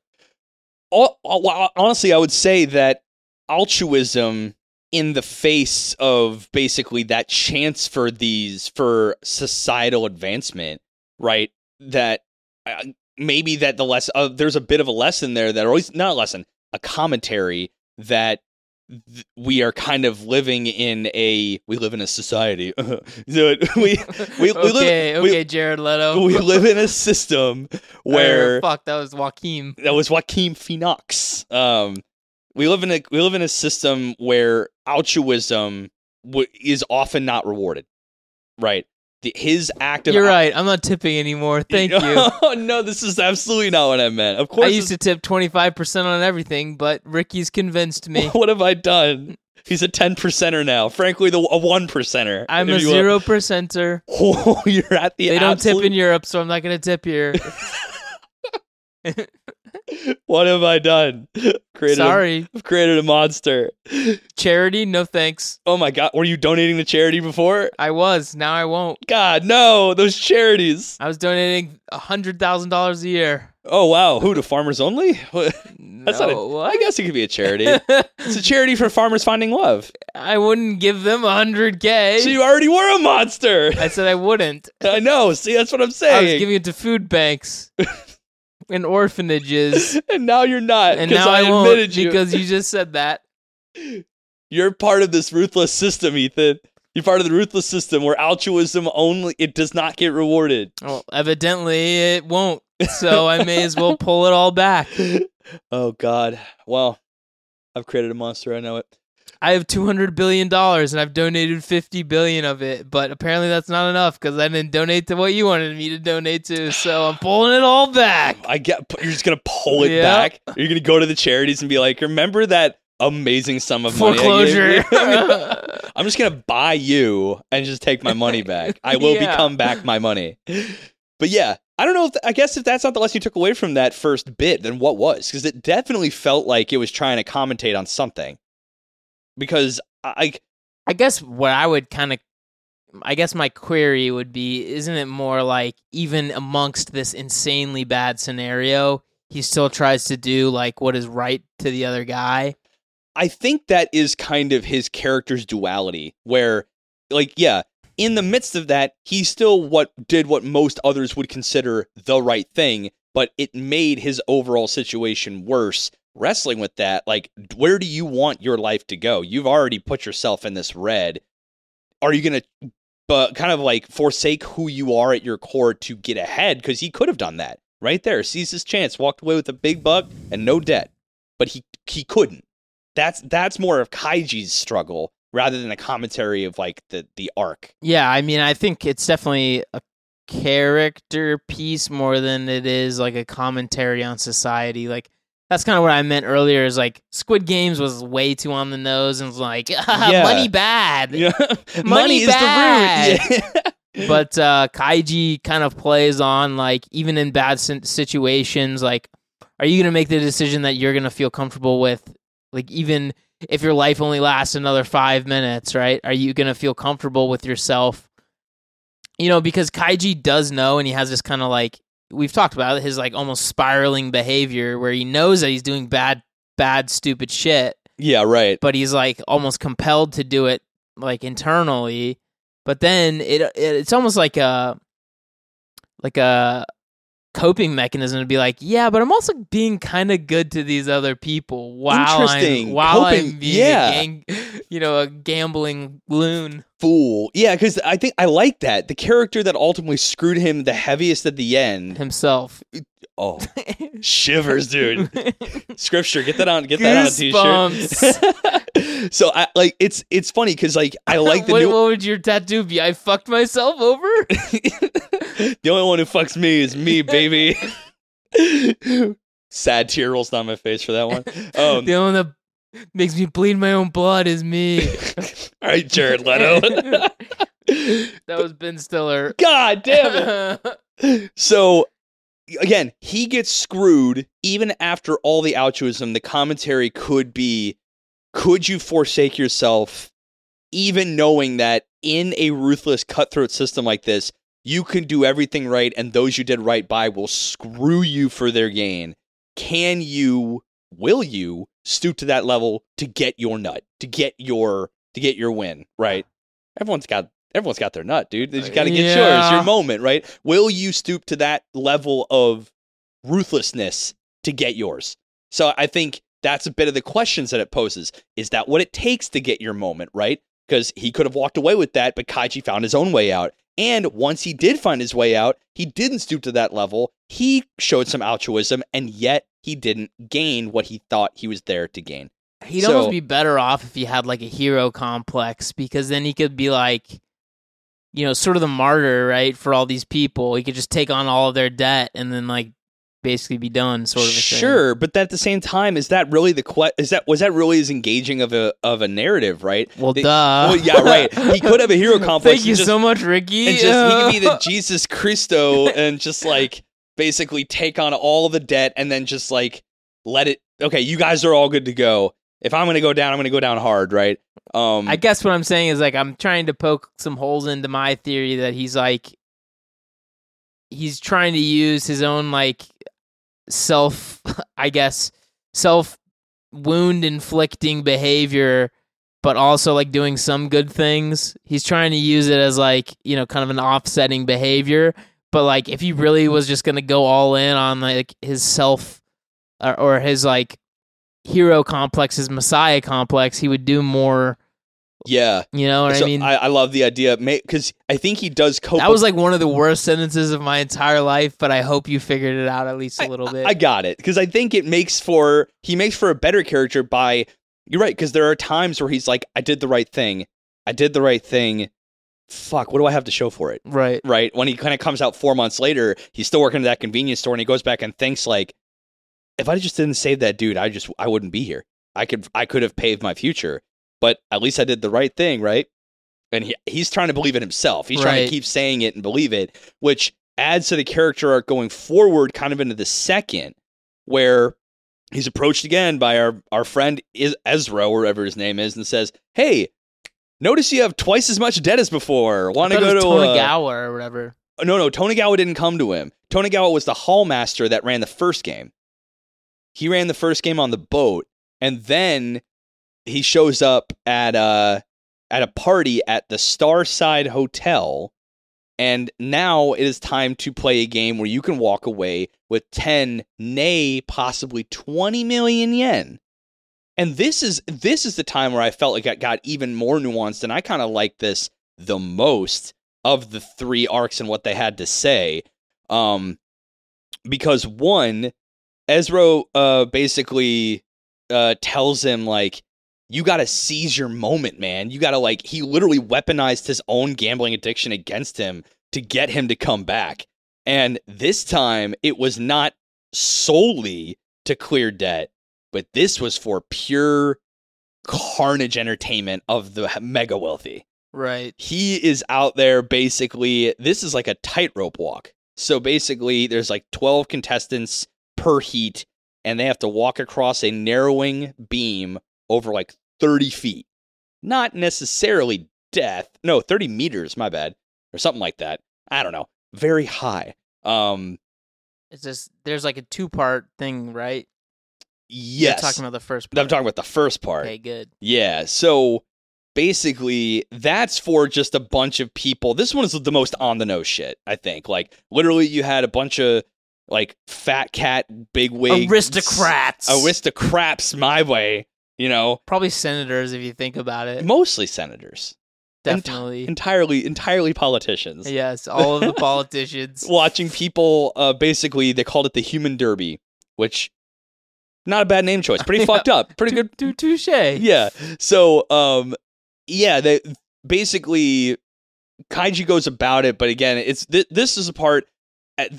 All- well, honestly, I would say that altruism in the face of basically that chance for these for societal advancement, right? That uh, maybe that the less uh, there's a bit of a lesson there that, or at least not a lesson, a commentary that th- we are kind of living in a we live in a society. [LAUGHS] so [LAUGHS] we we, we okay, live we- okay, Jared Leto. we [LAUGHS] live in a system Or, where fuck, that was Joaquin. that was Joaquin Phoenix. Um, we live in a we live in a system where altruism w- is often not rewarded. Right. His act of You're right. I'm not tipping anymore. Thank [LAUGHS] you. oh no, this is absolutely not what I meant. Of course, I used to tip 25% on everything, but Ricky's convinced me. [LAUGHS] what have I done? He's a ten percenter now. Frankly, the a one percenter. I'm a if you will. zero percenter. [LAUGHS] Oh, you're at the end. They don't tip in Europe, so I'm not going to tip here. [LAUGHS] What have I done? Created a- Sorry. I've created a monster. Charity? No thanks. Oh my god, were you donating to charity before? I was. Now I won't. God, no, those charities. I was donating $100,000 a year. Oh wow, who to farmers only? [LAUGHS] What- That's not a- No, I guess it could be a charity. it's a charity for farmers finding love. I wouldn't give them 100K. So you already were a monster. I said I wouldn't. [LAUGHS] I know. See, that's what I'm saying. I was giving it to food banks and orphanages. [LAUGHS] and now you're not And because now I, I, won't admitted you. because you just said that. [LAUGHS] You're part of this ruthless system, Ethan. You're part of the ruthless system where altruism only it does not get rewarded. Well, evidently it won't. So I may as well [LAUGHS] pull it all back. oh God. Well, I've created a monster. I know it. I have two hundred billion dollars and I've donated fifty billion of it, but apparently that's not enough because I didn't donate to what you wanted me to donate to. So I'm pulling it all back. I get. You're just gonna pull it Yep. back. You're gonna go to the charities and be like, "Remember that amazing sum of money Foreclosure. [LAUGHS] [LAUGHS] I'm just gonna buy you and just take my money back. I will Yeah. become back my money. But yeah, I don't know. If I guess if that's not the lesson you took away from that first bit, then what was? Because it definitely felt like it was trying to commentate on something. Because I, I guess what I would kind of, I guess my query would be, isn't it more like even amongst this insanely bad scenario, he still tries to do like what is right to the other guy? I think that is kind of his character's duality, where, like, yeah, in the midst of that, he still what did what most others would consider the right thing, but it made his overall situation worse. Wrestling with that, like, where do you want your life to go? You've already put yourself in this red. Are you gonna, but kind of like forsake who you are at your core to get ahead? Because he could have done that right there, seized his chance, walked away with a big buck and no debt, but he he couldn't that's that's more of Kaiji's struggle rather than a commentary of like the the arc. Yeah, I mean, I think it's definitely a character piece more than it is like a commentary on society. Like that's kind of what I meant earlier. Is like Squid Games was way too on the nose and was like [LAUGHS] ah, Yeah. money bad. Yeah. [LAUGHS] Money is bad. the root. [LAUGHS] Yeah. but uh, Kaiji kind of plays on like even in bad situations, like are you gonna make the decision that you're gonna feel comfortable with? Like even if your life only lasts another five minutes, right? Are you gonna feel comfortable with yourself? You know, because Kaiji does know, and he has this kind of like we've talked about it, his like almost spiraling behavior where he knows that he's doing bad, bad, stupid shit, yeah, right. but he's like almost compelled to do it like internally but then it, it it's almost like a like a coping mechanism to be like yeah but i'm also being kind of good to these other people while Interesting. i'm while Coping- i'm being yeah. a gang, [LAUGHS] you know a gambling loon Fool. Yeah, because I think I like that. The character that ultimately screwed him the heaviest at the end. himself Oh, [LAUGHS] shivers, dude. [LAUGHS] Scripture, get that on. Get that on a t-shirt. [LAUGHS] so I like it's it's funny because like I like the what, new. what would your tattoo be i fucked myself over the only one who fucks me is me, baby. Sad tear rolls down my face for that one. Um, the only one that makes me bleed my own blood is me all right, Jared Leto. that was ben stiller God damn it. So again, he gets screwed even after all the altruism. The commentary could be could you forsake yourself even knowing that in a ruthless cutthroat system like this, you can do everything right and those you did right by will screw you for their gain. Can you will you stoop to that level to get your nut, to get your to get your win, right? Everyone's got everyone's got their nut, dude. They just got to get yours, your moment, right? Will you stoop to that level of ruthlessness to get yours? So I think that's a bit of the questions that it poses. Is that what it takes to get your moment, right? Because he could have walked away with that, but Kaiji found his own way out. And once he did find his way out, he didn't stoop to that level. He showed some altruism, and yet he didn't gain what he thought he was there to gain. He'd So- almost be better off if he had like a hero complex because then he could be like, you know, sort of the martyr, right, for all these people. He could just take on all of their debt and then like basically be done, sort of. A thing. Sure, but at the same time, is that really the que- is that was that really as engaging of a of a narrative, right? Well, The- duh. well, yeah, right. He could have a hero [LAUGHS] complex. Thank you just- so much, Ricky. and just he could be the [LAUGHS] Jesus Christo and just like basically take on all the debt and then just like let it okay you guys are all good to go if i'm gonna go down i'm gonna go down hard right um I guess what I'm saying is like I'm trying to poke some holes into my theory that he's like he's trying to use his own like self [LAUGHS] I guess self wound inflicting behavior but also like doing some good things. He's trying to use it as like, you know, kind of an offsetting behavior, but like if he really was just going to go all in on like his self or, or his like hero complex, his messiah complex, he would do more yeah you know what so I mean? I, I love the idea because i think he does cope that was like one of the worst sentences of my entire life, but I hope you figured it out at least a little bit. I got it because I think it makes for he makes for a better character by you're right because there are times where he's like I did the right thing I did the right thing fuck what do I have to show for it right. right? When he kind of comes out four months later, he's still working at that convenience store, and he goes back and thinks like, if I just didn't save that dude, I just I wouldn't be here. I could I could have paved my future, but at least I did the right thing, right? And he he's trying to believe it himself. He's trying to keep saying it and believe it, which adds to the character arc going forward, kind of into the second, where he's approached again by our our friend is Ezra, wherever his name is, and says, "Hey." Notice you have twice as much debt as before. Want to go to was uh, Tonegawa or whatever. no, no, Tony Tonegawa didn't come to him. Tony Tonegawa was the hall master that ran the first game. He ran the first game on the boat, and then he shows up at a at a party at the Starside Hotel, and now it is time to play a game where you can walk away with ten, nay, possibly twenty million yen. And this is this is the time where I felt like it got even more nuanced, and I kind of like this the most of the three arcs and what they had to say. Um, because one, Ezra uh, basically uh, tells him like, "You got to seize your moment, man. You got to like." He literally weaponized his own gambling addiction against him to get him to come back. And this time, it was not solely to clear debt, but this was for pure carnage entertainment of the mega wealthy Right. he is out there basically this is like a tightrope walk so basically there's like 12 contestants per heat and they have to walk across a narrowing beam over like 30 feet not necessarily death no 30 meters my bad or something like that i don't know very high um It's just there's like a two part thing, right? yes You're talking about the first part. i'm talking about the first part Okay, good. Yeah. So basically, that's for just a bunch of people. This one is the most on the nose shit, I think. Like, literally, you had a bunch of like fat cat, big wig Aristocrats. aristocrats, my way, you know, Probably senators if you think about it. mostly senators, Definitely. entirely, entirely politicians. yes, all of the [LAUGHS] politicians. Watching people, uh, basically, they called it the human derby, which not a bad name choice. Pretty [LAUGHS] Yeah. fucked up. Pretty good Tou- touche. yeah. So, um, yeah, they basically Kaiji goes about it, but again, it's th- this is a part.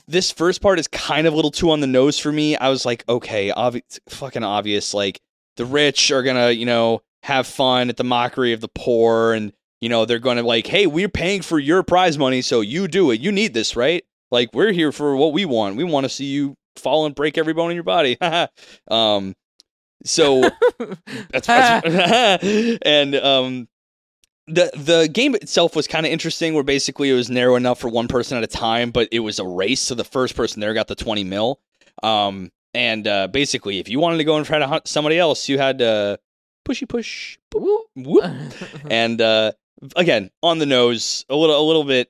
This first part is kind of a little too on the nose for me. I was like, okay, obvi- fucking obvious. Like the rich are gonna, you know, have fun at the mockery of the poor, and you know they're gonna like, hey, we're paying for your prize money, so you do it. You need this, right? Like we're here for what we want. We want to see you fall and break every bone in your body. [LAUGHS] um, so [LAUGHS] that's, that's [LAUGHS] and um the the game itself was kind of interesting where basically it was narrow enough for one person at a time but it was a race so the first person there got the 20 mil um and uh basically if you wanted to go and try to hunt somebody else you had to pushy push whoop [LAUGHS] and uh again on the nose a little a little bit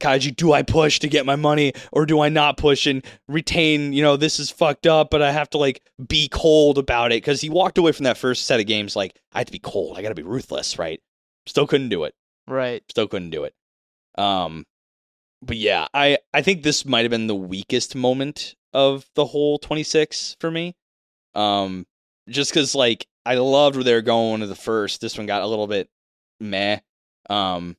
Kaiji, do I push to get my money or do I not push and retain, you know, this is fucked up, but I have to like be cold about it because he walked away from that first set of games like I have to be cold. I got to be ruthless, right? Still couldn't do it. Right. Still couldn't do it. Um, but yeah, I I think this might have been the weakest moment of the whole 26 for me. Um, just because like I loved where they were going to the first. This one got a little bit meh. Um,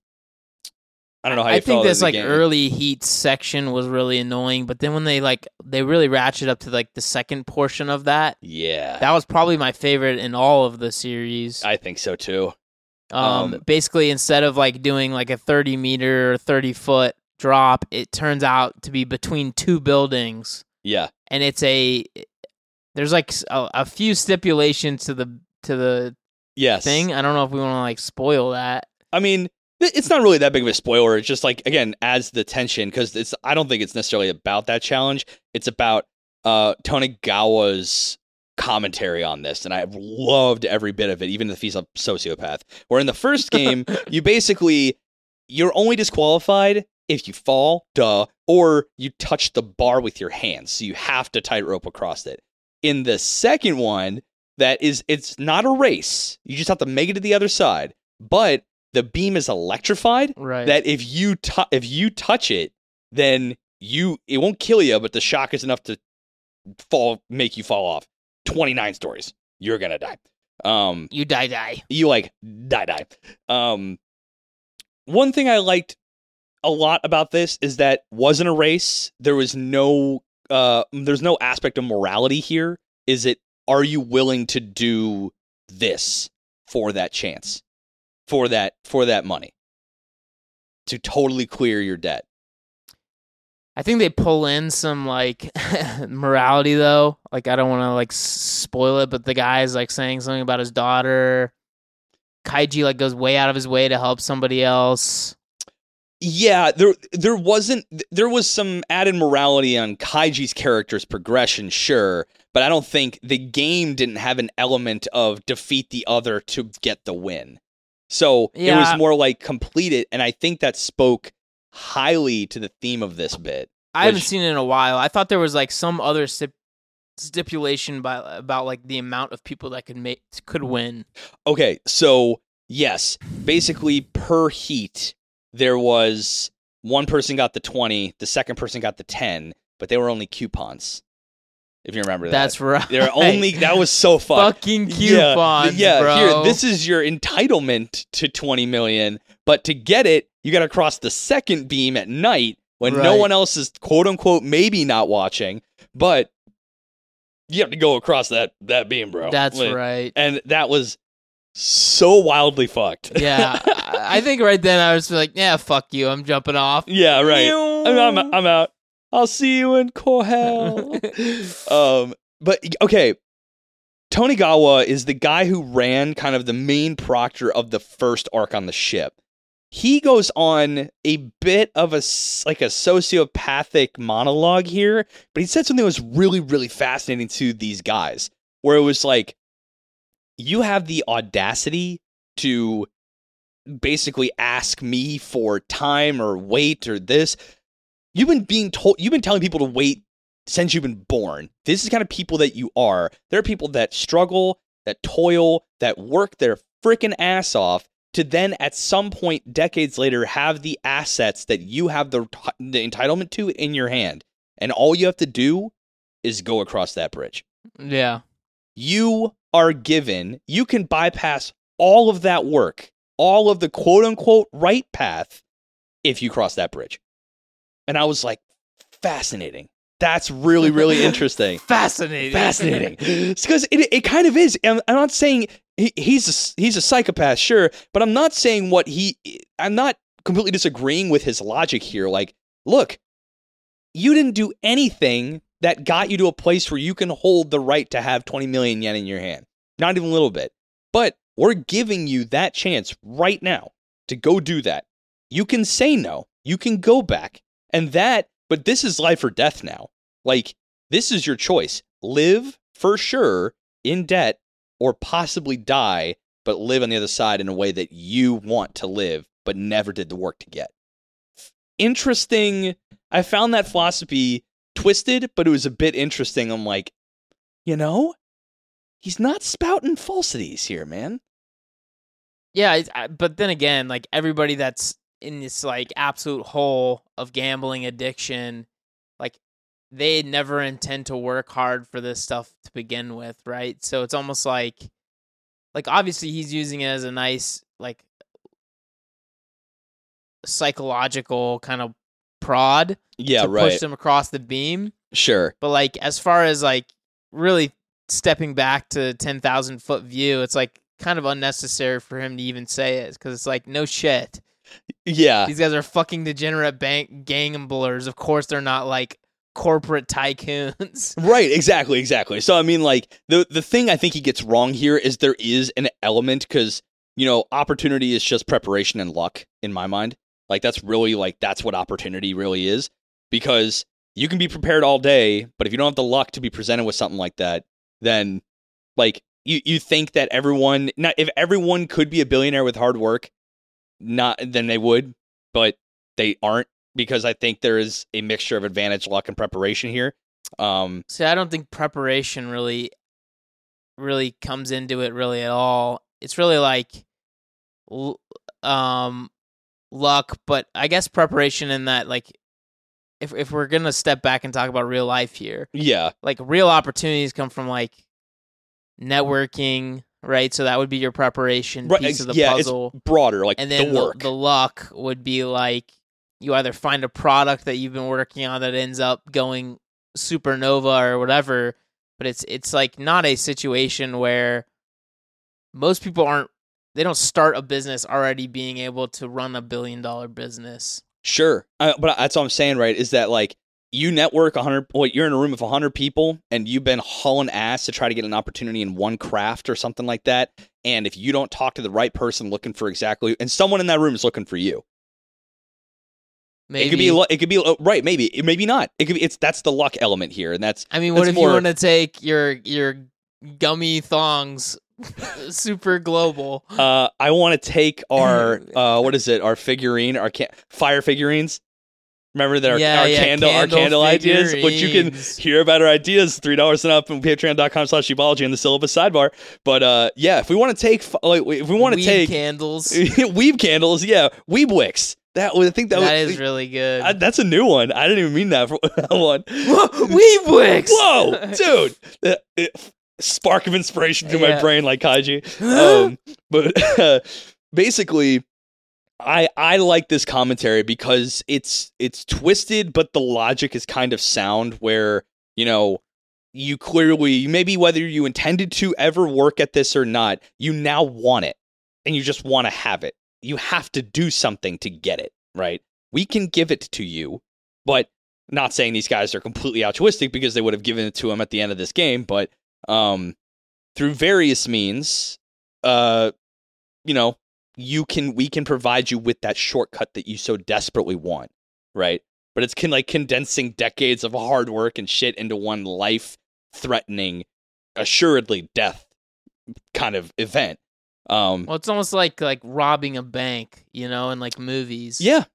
I don't know how you I think this like game. early heat section was really annoying, but then when they like they really ratchet up to like the second portion of that, Yeah, that was probably my favorite in all of the series. I think so too. Um, Um, basically, instead of like doing like a 30 meter or 30 foot drop, it turns out to be between two buildings, Yeah, and it's a there's like a few stipulations to the to the yes. thing. I don't know if we want to like spoil that. I mean, it's not really that big of a spoiler. It's just like again adds the tension because it's. I don't think it's necessarily about that challenge. It's about uh Tonegawa's commentary on this, and I've loved every bit of it, even if he's a sociopath. Where in the first game, [LAUGHS] you basically you're only disqualified if you fall, duh, or you touch the bar with your hands, so you have to tightrope across it. In the second one, that is, it's not a race. You just have to make it to the other side, but the beam is electrified Right. that if you tou if you touch it, then you it won't kill you, but the shock is enough to fall make you fall off. Twenty nine stories, you're gonna die. Um, you die die. you like die die. Um, one thing I liked a lot about this is that wasn't a race. There was no uh, there's no aspect of morality here. Is it? Are you willing to do this for that chance, for that for that money, to totally clear your debt? I think they pull in some like [LAUGHS] morality though. Like I don't want to like spoil it, but the guy's like saying something about his daughter. Kaiji like goes way out of his way to help somebody else. Yeah, there there wasn't there was some added morality on Kaiji's character's progression, sure, but I don't think the game didn't have an element of defeat the other to get the win. So it was more like complete it, and I think that spoke highly to the theme of this bit. I haven't seen it in a while. I thought there was like some other stip- stipulation by about like the amount of people that could make could win. Okay, so yes, basically per heat, there was one person got the 20, the second person got the 10, but they were only coupons. If you remember that. That's right. They're only [LAUGHS] that was so fun. fucking Yeah, coupons, yeah, bro. here, this is your entitlement to 20 million, but to get it, you got to cross the second beam at night when no one else is quote unquote maybe not watching, but you have to go across that that beam, bro. That's Like, right. And that was so wildly fucked. Yeah, I think right then I was like, yeah, fuck you, I'm jumping off. yeah, right. I'm, I'm, I'm out. I'll see you in Kohel. [LAUGHS] um, but okay, Tonegawa is the guy who ran kind of the main proctor of the first arc on the ship. He goes on a bit of a like a sociopathic monologue here, but he said something that was really really fascinating to these guys, where it was like, you have the audacity to basically ask me for time or wait or this. You've been being told, you've been telling people to wait since you've been born. This is kind of people that you are. There are people that struggle, that toil, that work their freaking ass off to then at some point decades later have the assets that you have the, the entitlement to in your hand. And all you have to do is go across that bridge yeah, you are given, you can bypass all of that work, all of the quote unquote right path if you cross that bridge. And I was like, fascinating. That's really, really [LAUGHS] interesting. fascinating, fascinating. Because it, it kind of is. I'm, I'm not saying he, he's a, he's a psychopath, sure, but I'm not saying what he. I'm not completely disagreeing with his logic here. Like, look, you didn't do anything that got you to a place where you can hold the right to have 20 million yen in your hand. Not even a little bit. But we're giving you that chance right now to go do that. You can say no. You can go back. And that, but this is life or death now. Like, this is your choice. Live for sure in debt or possibly die, but live on the other side in a way that you want to live, but never did the work to get. interesting. I found that philosophy twisted, but it was a bit interesting. I'm like, you know, he's not spouting falsities here, man. Yeah, I- uh, but then again, like everybody that's in this like absolute hole of gambling addiction, they never intend to work hard for this stuff to begin with, right? So it's almost like like obviously he's using it as a nice like psychological kind of prod Yeah, to right. push them across the beam. Sure. But like as far as like really stepping back to ten thousand foot view, it's like kind of unnecessary for him to even say it because it's like no shit. Yeah. These guys are fucking degenerate bank gamblers. Of course they're not like corporate tycoons. [LAUGHS] Right, exactly, exactly. So I mean like the the thing I think he gets wrong here is there is an element cuz you know, opportunity is just preparation and luck in my mind. Like that's really like that's what opportunity really is because you can be prepared all day, but if you don't have the luck to be presented with something like that, then like you you think that everyone not if everyone could be a billionaire with hard work, not then they would, but they aren't because I think there is a mixture of advantage, luck, and preparation here. Um, See, I don't think preparation really really comes into it really at all. It's really like um luck, but I guess preparation in that like if if we're going to step back and talk about real life here, yeah, like real opportunities come from like networking, right? So that would be your preparation Right, piece of the yeah, it's puzzle. broader, like And then the the, the luck would be like you either find a product that you've been working on that ends up going supernova or whatever, but it's it's like not a situation where most people aren't they don't start a business already being able to run a billion dollar business. Sure, uh, but that's what I'm saying, right? Is that like you network 100? Well, you're in a room with 100 people, and you've been hauling ass to try to get an opportunity in one craft or something like that. And if you don't talk to the right person looking for exactly, and someone in that room is looking for you, Maybe it could be, it could be uh, right, maybe, maybe not. It could be. It's that's the luck element here, and that's I mean, what if more- you want to take your your gummy thongs [LAUGHS] super global? Uh, I want to take [LAUGHS] our uh, what is it? Our figurine, our ca- fire figurines. Remember that our, Yeah, our yeah, candle, our candle candle ideas, which you can hear about our ideas three dollars and up on patreon.com slash Ubology in the syllabus sidebar. But uh, yeah, if we want to take like if we want to take candles. [LAUGHS] weeb candles, yeah, weeb wicks. That would I think that, that was, is really good. I- that's a new one. I didn't even mean that for [LAUGHS] that one. Weed wicks. Whoa, [LAUGHS] dude! Uh, it- spark of inspiration to my brain, like Kaiji. [GASPS] Um, but [LAUGHS] basically, I I like this commentary because it's it's twisted, but the logic is kind of sound. Where you know you clearly maybe whether you intended to ever work at this or not, you now want it, and you just want to have it. You have to do something to get it, right? We can give it to you, but not saying these guys are completely altruistic because they would have given it to him at the end of this game, but um, through various means, uh, you know, you can we can provide you with that shortcut that you so desperately want, right? But it's can like condensing decades of hard work and shit into one life threatening, assuredly death kind of event. Um, Well, it's almost like like robbing a bank, you know, in like movies. yeah,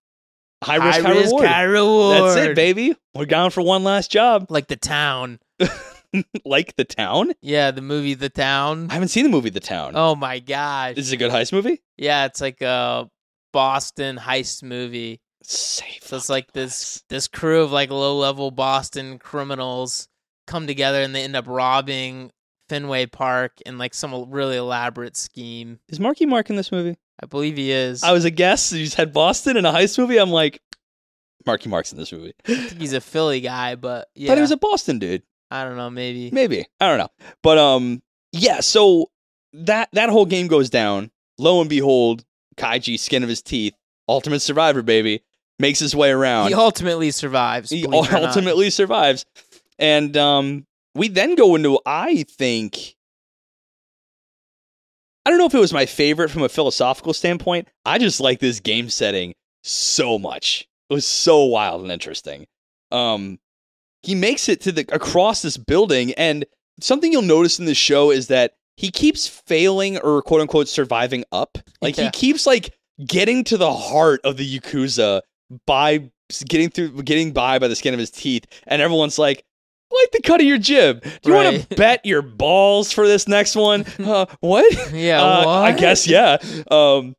high risk, high, risk, reward. high reward. That's it, baby. We're down for one last job, Like the town. [LAUGHS] like the town. Yeah, the movie The Town. I haven't seen the movie The Town. Oh my gosh. This is a good heist movie. Yeah, it's like a Boston heist movie. Safe. So it's like this this crew of like low level Boston criminals come together and they end up robbing Fenway Park in like some really elaborate scheme. Is Marky Mark in this movie? I believe he is. I was a guess. You just had Boston in a heist movie. I'm like, Marky Mark's in this movie. He's a Philly guy, but yeah, Thought he was a Boston dude. I don't know, maybe. Maybe I don't know, but um, yeah. So that that whole game goes down. Lo and behold, Kaiji, skin of his teeth, ultimate survivor, baby, makes his way around. He ultimately survives. He believe it or not. ultimately survives, and um, we then go into I think. I don't know if it was my favorite from a philosophical standpoint. I just like this game setting so much. It was so wild and interesting. Um, he makes it to the across this building, and something you'll notice in the show is that he keeps failing or quote unquote surviving up. Like Yeah. he keeps like getting to the heart of the yakuza by getting through getting by by the skin of his teeth and everyone's like like the cut of your jib. Do you want to [LAUGHS] bet your balls for this next one? [LAUGHS] Uh, what? Yeah, Uh, I guess yeah. Um,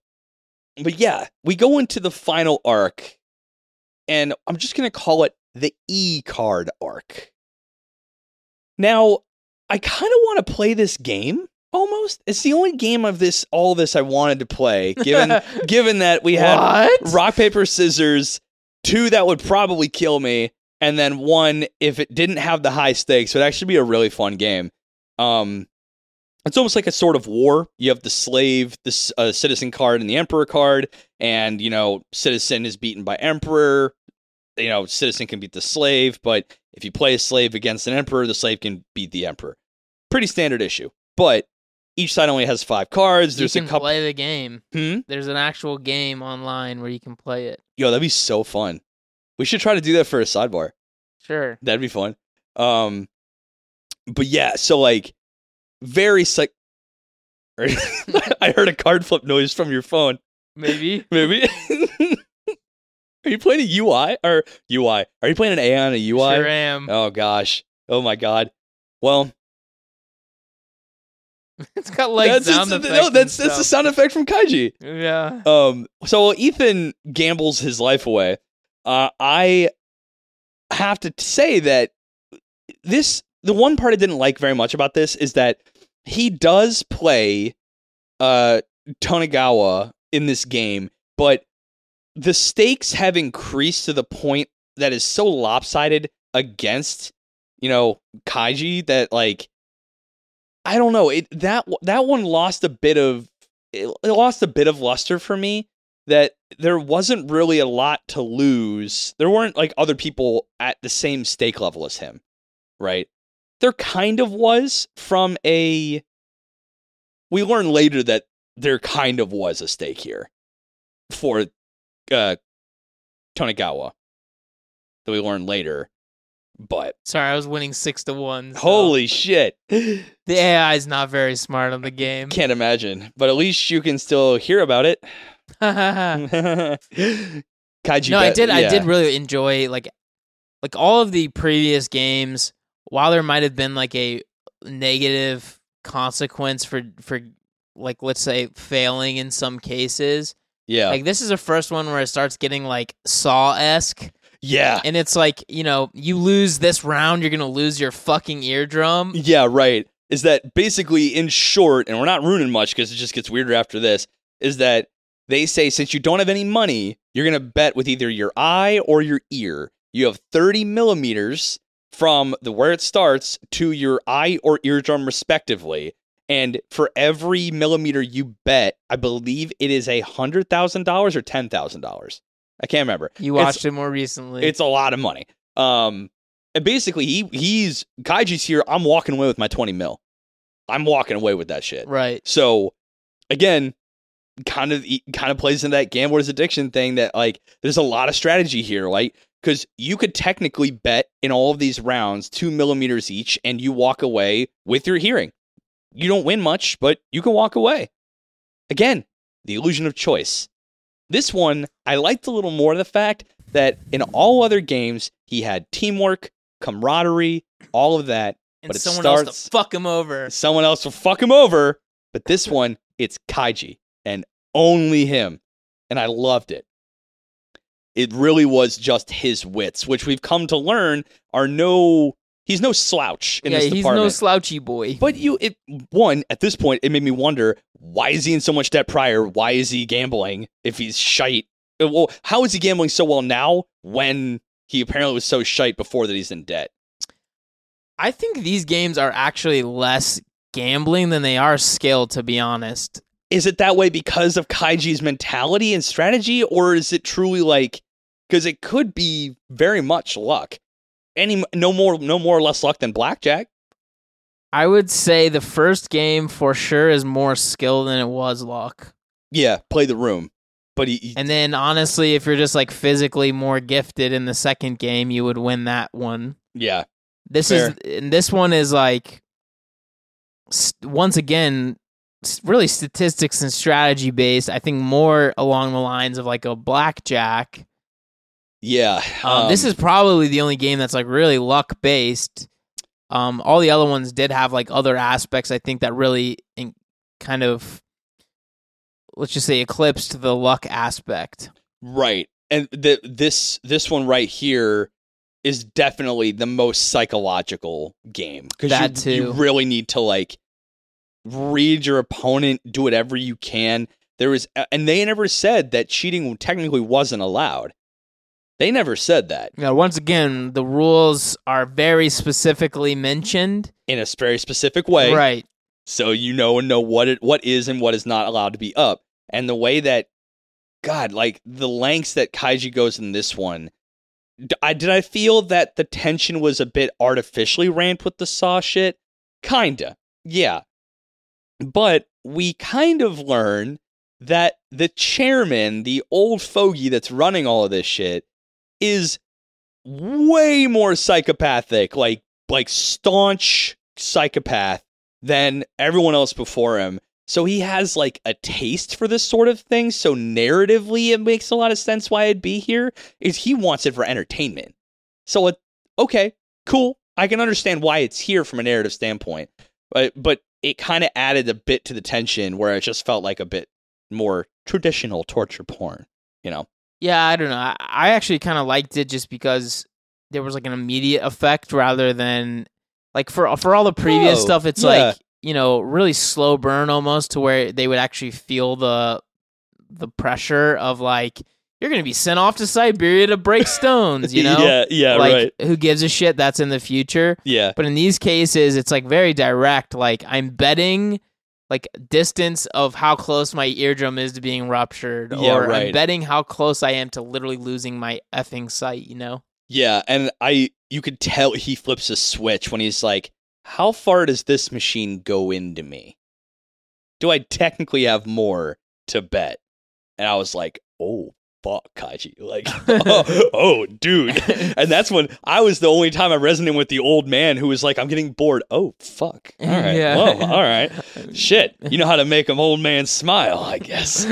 but yeah, we go into the final arc, and I'm just gonna call it the E card arc. Now, I kind of want to play this game. Almost, it's the only game of this all this I wanted to play. [LAUGHS] Given given that we had what? rock paper scissors, two that would probably kill me, and then one if it didn't have the high stakes, it would actually be a really fun game. Um, it's almost like a sort of war. You have the slave, the uh, citizen card, and the emperor card, and you know, citizen is beaten by emperor. You know, citizen can beat the slave, but if you play a slave against an emperor, the slave can beat the emperor. Pretty standard issue, but each side only has five cards. You There's can a couple. play the game. Hmm? There's an actual game online where you can play it. Yo, that'd be so fun. We should try to do that for a sidebar. Sure. That'd be fun. Um, but yeah, so like very psych. [LAUGHS] I heard a card flip noise from your phone. Maybe. [LAUGHS] Maybe. [LAUGHS] Are you playing a UI or UI? Are you playing an A on a UI? Sure am. Oh gosh. Oh my god. Well, it's got like that's sound effects. no, that's that's the sound effect from Kaiji. Yeah. Um, so Ethan gambles his life away. Uh, I have to say that this the one part I didn't like very much about this is that he does play uh Tonegawa in this game, but the stakes have increased to the point that is so lopsided against you know Kaiji that like I don't know it that that one lost a bit of it, it lost a bit of luster for me that there wasn't really a lot to lose. There weren't like other people at the same stake level as him, right? There kind of was from a. We learn later that there kind of was a stake here for uh, Tonegawa that we learn later. But Sorry, I was winning six to one. so holy shit. [LAUGHS] The AI is not very smart on the game. Can't imagine. But at least you can still hear about it. [LAUGHS] no, I did. I did really enjoy like, like all of the previous games. While there might have been like a negative consequence for for like let's say failing in some cases, Yeah. like this is the first one where it starts getting like Saw esque, yeah. and it's like you know you lose this round, you're gonna lose your fucking eardrum. Yeah, right. Is that basically in short, and we're not ruining much because it just gets weirder after this, is that they say since you don't have any money, you're going to bet with either your eye or your ear. You have 30 millimeters from the where it starts to your eye or eardrum, respectively. And for every millimeter you bet, I believe it is a hundred thousand dollars or ten thousand dollars. I can't remember. You It's- watched it more recently. It's a lot of money. Um, and basically, he he's Kaiji's here. I'm walking away with my 20 mil. I'm walking away with that shit. right. So, again, kind of kind of plays into that gambler's addiction thing that like there's a lot of strategy here, like because you could technically bet in all of these rounds two millimeters each, and you walk away with your hearing. You don't win much, but you can walk away. Again, the illusion of choice. This one, I liked a little more the fact that in all other games, he had teamwork, camaraderie, all of that. And But it someone else starts- to fuck him over. Someone else will fuck him over, but this one, it's Kaiji and only him. And I loved it. It really was just his wits, which we've come to learn are no. He's no slouch in yeah, this he's department. no slouchy boy. But you, it one at this point, it made me wonder why is he in so much debt prior? Why is he gambling if he's shite? Uh, Well, how is he gambling so well now when he apparently was so shite before that he's in debt? I think these games are actually less gambling than they are skill, to be honest. Is it that way because of Kaiji's mentality and strategy, or is it truly like? Because it could be very much luck. Any no more no more or less luck than blackjack. I would say the first game for sure is more skill than it was luck. Yeah, play the room, but he, he- And then honestly, if you're just like physically more gifted in the second game, you would win that one. yeah This Fair. is and this one is like once again really statistics and strategy based. I think more along the lines of like a blackjack Yeah. Um, this is probably the only game that's like really luck based. Um, all the other ones did have like other aspects. I think that really in, kind of let's just say eclipsed the luck aspect. right. And the, this this one right here is definitely the most psychological game because you, you really need to like read your opponent, do whatever you can. There was, and they never said that cheating technically wasn't allowed. They never said that Now, once again, the rules are very specifically mentioned. in a very specific way. Right. so you know and know what it what is and what is not allowed to be up and the way that god like the lengths that kaiji goes in this one I did i feel that the tension was a bit artificially ramped with the saw shit kinda yeah but we kind of learn that the chairman the old fogey that's running all of this shit is way more psychopathic like like staunch psychopath than everyone else before him. So he has like a taste for this sort of thing. So narratively, it makes a lot of sense why I'd be here. Is he wants it for entertainment. So it, okay, cool. I can understand why it's here from a narrative standpoint, but but it kind of added a bit to the tension where it just felt like a bit more traditional torture porn. You know? Yeah, I don't know. I, I actually kind of liked it just because there was like an immediate effect rather than like for for all the previous Oh, stuff. It's yeah. like you know really slow burn almost to where they would actually feel the the pressure of like you're gonna be sent off to Siberia to break [LAUGHS] stones. You know, yeah, yeah, like right. who gives a shit? That's in the future. Yeah, But in these cases, it's like very direct. Like I'm betting like distance of how close my eardrum is to being ruptured, Yeah, or I'm betting how close I am to literally losing my effing sight. You know? Yeah, and I you could tell he flips a switch when he's like, "How far does this machine go into me? Do I technically have more to bet?" And I was like, "Oh fuck, Kaiji!" [LAUGHS] Like, oh, [LAUGHS] oh, dude. And that's when I was the only time I resonated with the old man who was like, "I'm getting bored." Oh fuck! [LAUGHS] All right, Yeah. whoa, all right. Shit, you know how to make an old man smile, I guess.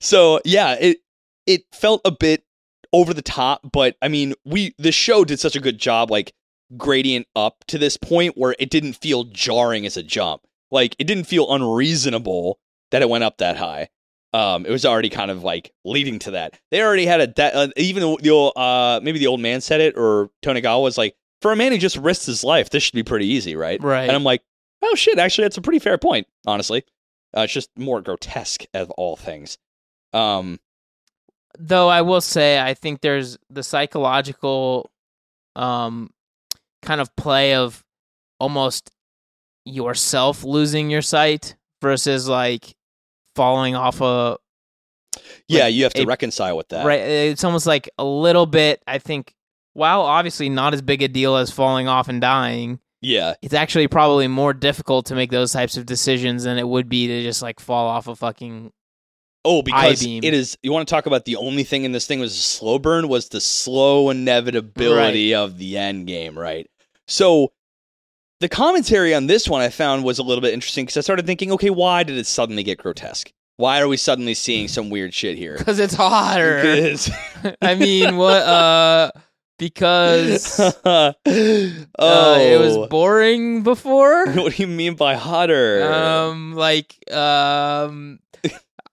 so yeah, it it felt a bit over the top, but I mean, we the show did such a good job, like gradient up to this point where it didn't feel jarring as a jump. Like it didn't feel unreasonable that it went up that high. Um, it was already kind of like leading to that. They already had a de- uh, even the, old, uh maybe the old man said it or Tonegawa was like, for a man who just risked his life, this should be pretty easy, right? Right. And I'm like, oh shit, actually, that's a pretty fair point, honestly. Uh, it's just more grotesque of all things. Um, Though I will say, I think there's the psychological, um, kind of play of almost yourself losing your sight versus like falling off a yeah, Like, you have to reconcile with that. Right. It's almost like a little bit, I think, while obviously not as big a deal as falling off and dying, Yeah, it's actually probably more difficult to make those types of decisions than it would be to just like fall off a fucking. Oh, because I-beam. it is. You want to talk about the only thing in this thing was a slow burn was the slow inevitability of the end game, right? So the commentary on this one I found was a little bit interesting because I started thinking, okay, why did it suddenly get grotesque? Why are we suddenly seeing some weird shit here? Because it's hotter. Because [LAUGHS] I mean, what? Uh, because oh, [LAUGHS] uh, it was boring before. [LAUGHS] what do you mean by hotter? Um, like, um,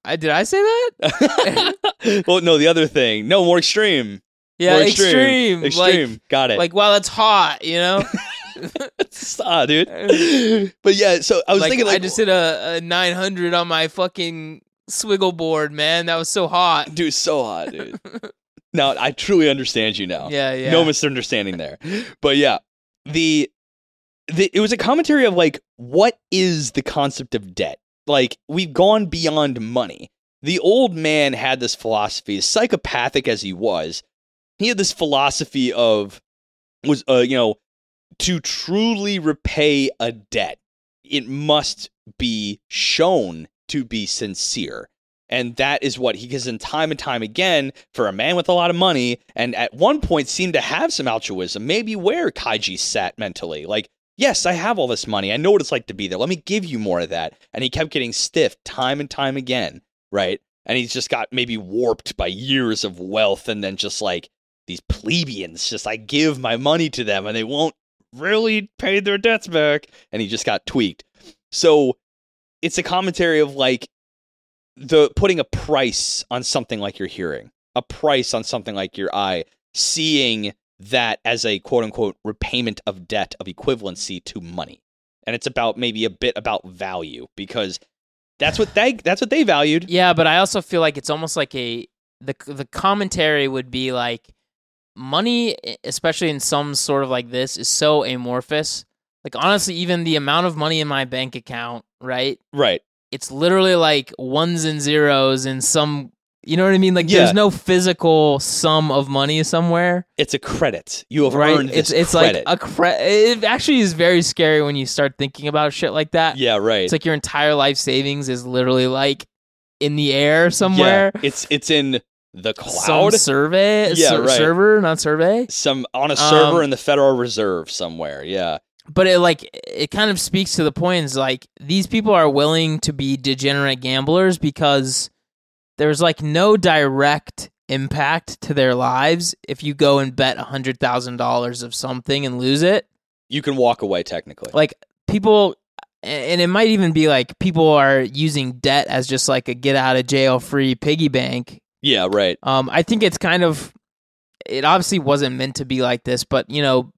I, did I say that? well, no, the other thing. No, more extreme. Yeah, more extreme. Extreme. Got it. Like, like while it's hot, you know. [LAUGHS] ah, dude. [LAUGHS] But yeah, so I was like, thinking, like, I just did a, a 900 on my fucking swiggle board, man. That was so hot. dude, so hot, dude. [LAUGHS] now I truly understand you now. Yeah, yeah. No misunderstanding there. But yeah, the the it was a commentary of like what is the concept of debt? Like we've gone beyond money. The old man had this philosophy, as psychopathic as he was, he had this philosophy of was uh you know to truly repay a debt, it must be shown to be sincere. And that is what he gives in time and time again for a man with a lot of money, and at one point seemed to have some altruism, maybe where Kaiji sat mentally. Like, yes, I have all this money. I know what it's like to be there. Let me give you more of that. And he kept getting stiff time and time again, right? and he's just got maybe warped by years of wealth and then just like these plebeians just I give my money to them and they won't really pay their debts back and he just got tweaked. So it's a commentary of like the putting a price on something like you're hearing, a price on something like your eye, seeing that as a quote unquote repayment of debt of equivalency to money. And it's about maybe a bit about value because that's what they that's what they valued. Yeah, but I also feel like it's almost like a the the commentary would be like money, especially in some sort of like this, is so amorphous. Like honestly, even the amount of money in my bank account, right? Right. It's literally like ones and zeros in some. You know what I mean? Like Yeah. there's no physical sum of money somewhere, It's a credit. You have right? earned It's it's credit. like a credit. It actually is very scary when you start thinking about shit like that. yeah, right. It's like your entire life savings is literally like in the air somewhere. Yeah, it's it's in the Some cloud, survey, Yeah, ser- right. server, not survey. some on a server Um, in the Federal Reserve somewhere. Yeah. But it like it kind of speaks to the point. Is like these people are willing to be degenerate gamblers because there's like no direct impact to their lives if you go and bet a hundred thousand dollars of something and lose it. You can walk away technically. Like people, and it might even be like people are using debt as just like a get out of jail free piggy bank yeah, right. Um, I think it's kind of it obviously wasn't meant to be like this, but you know,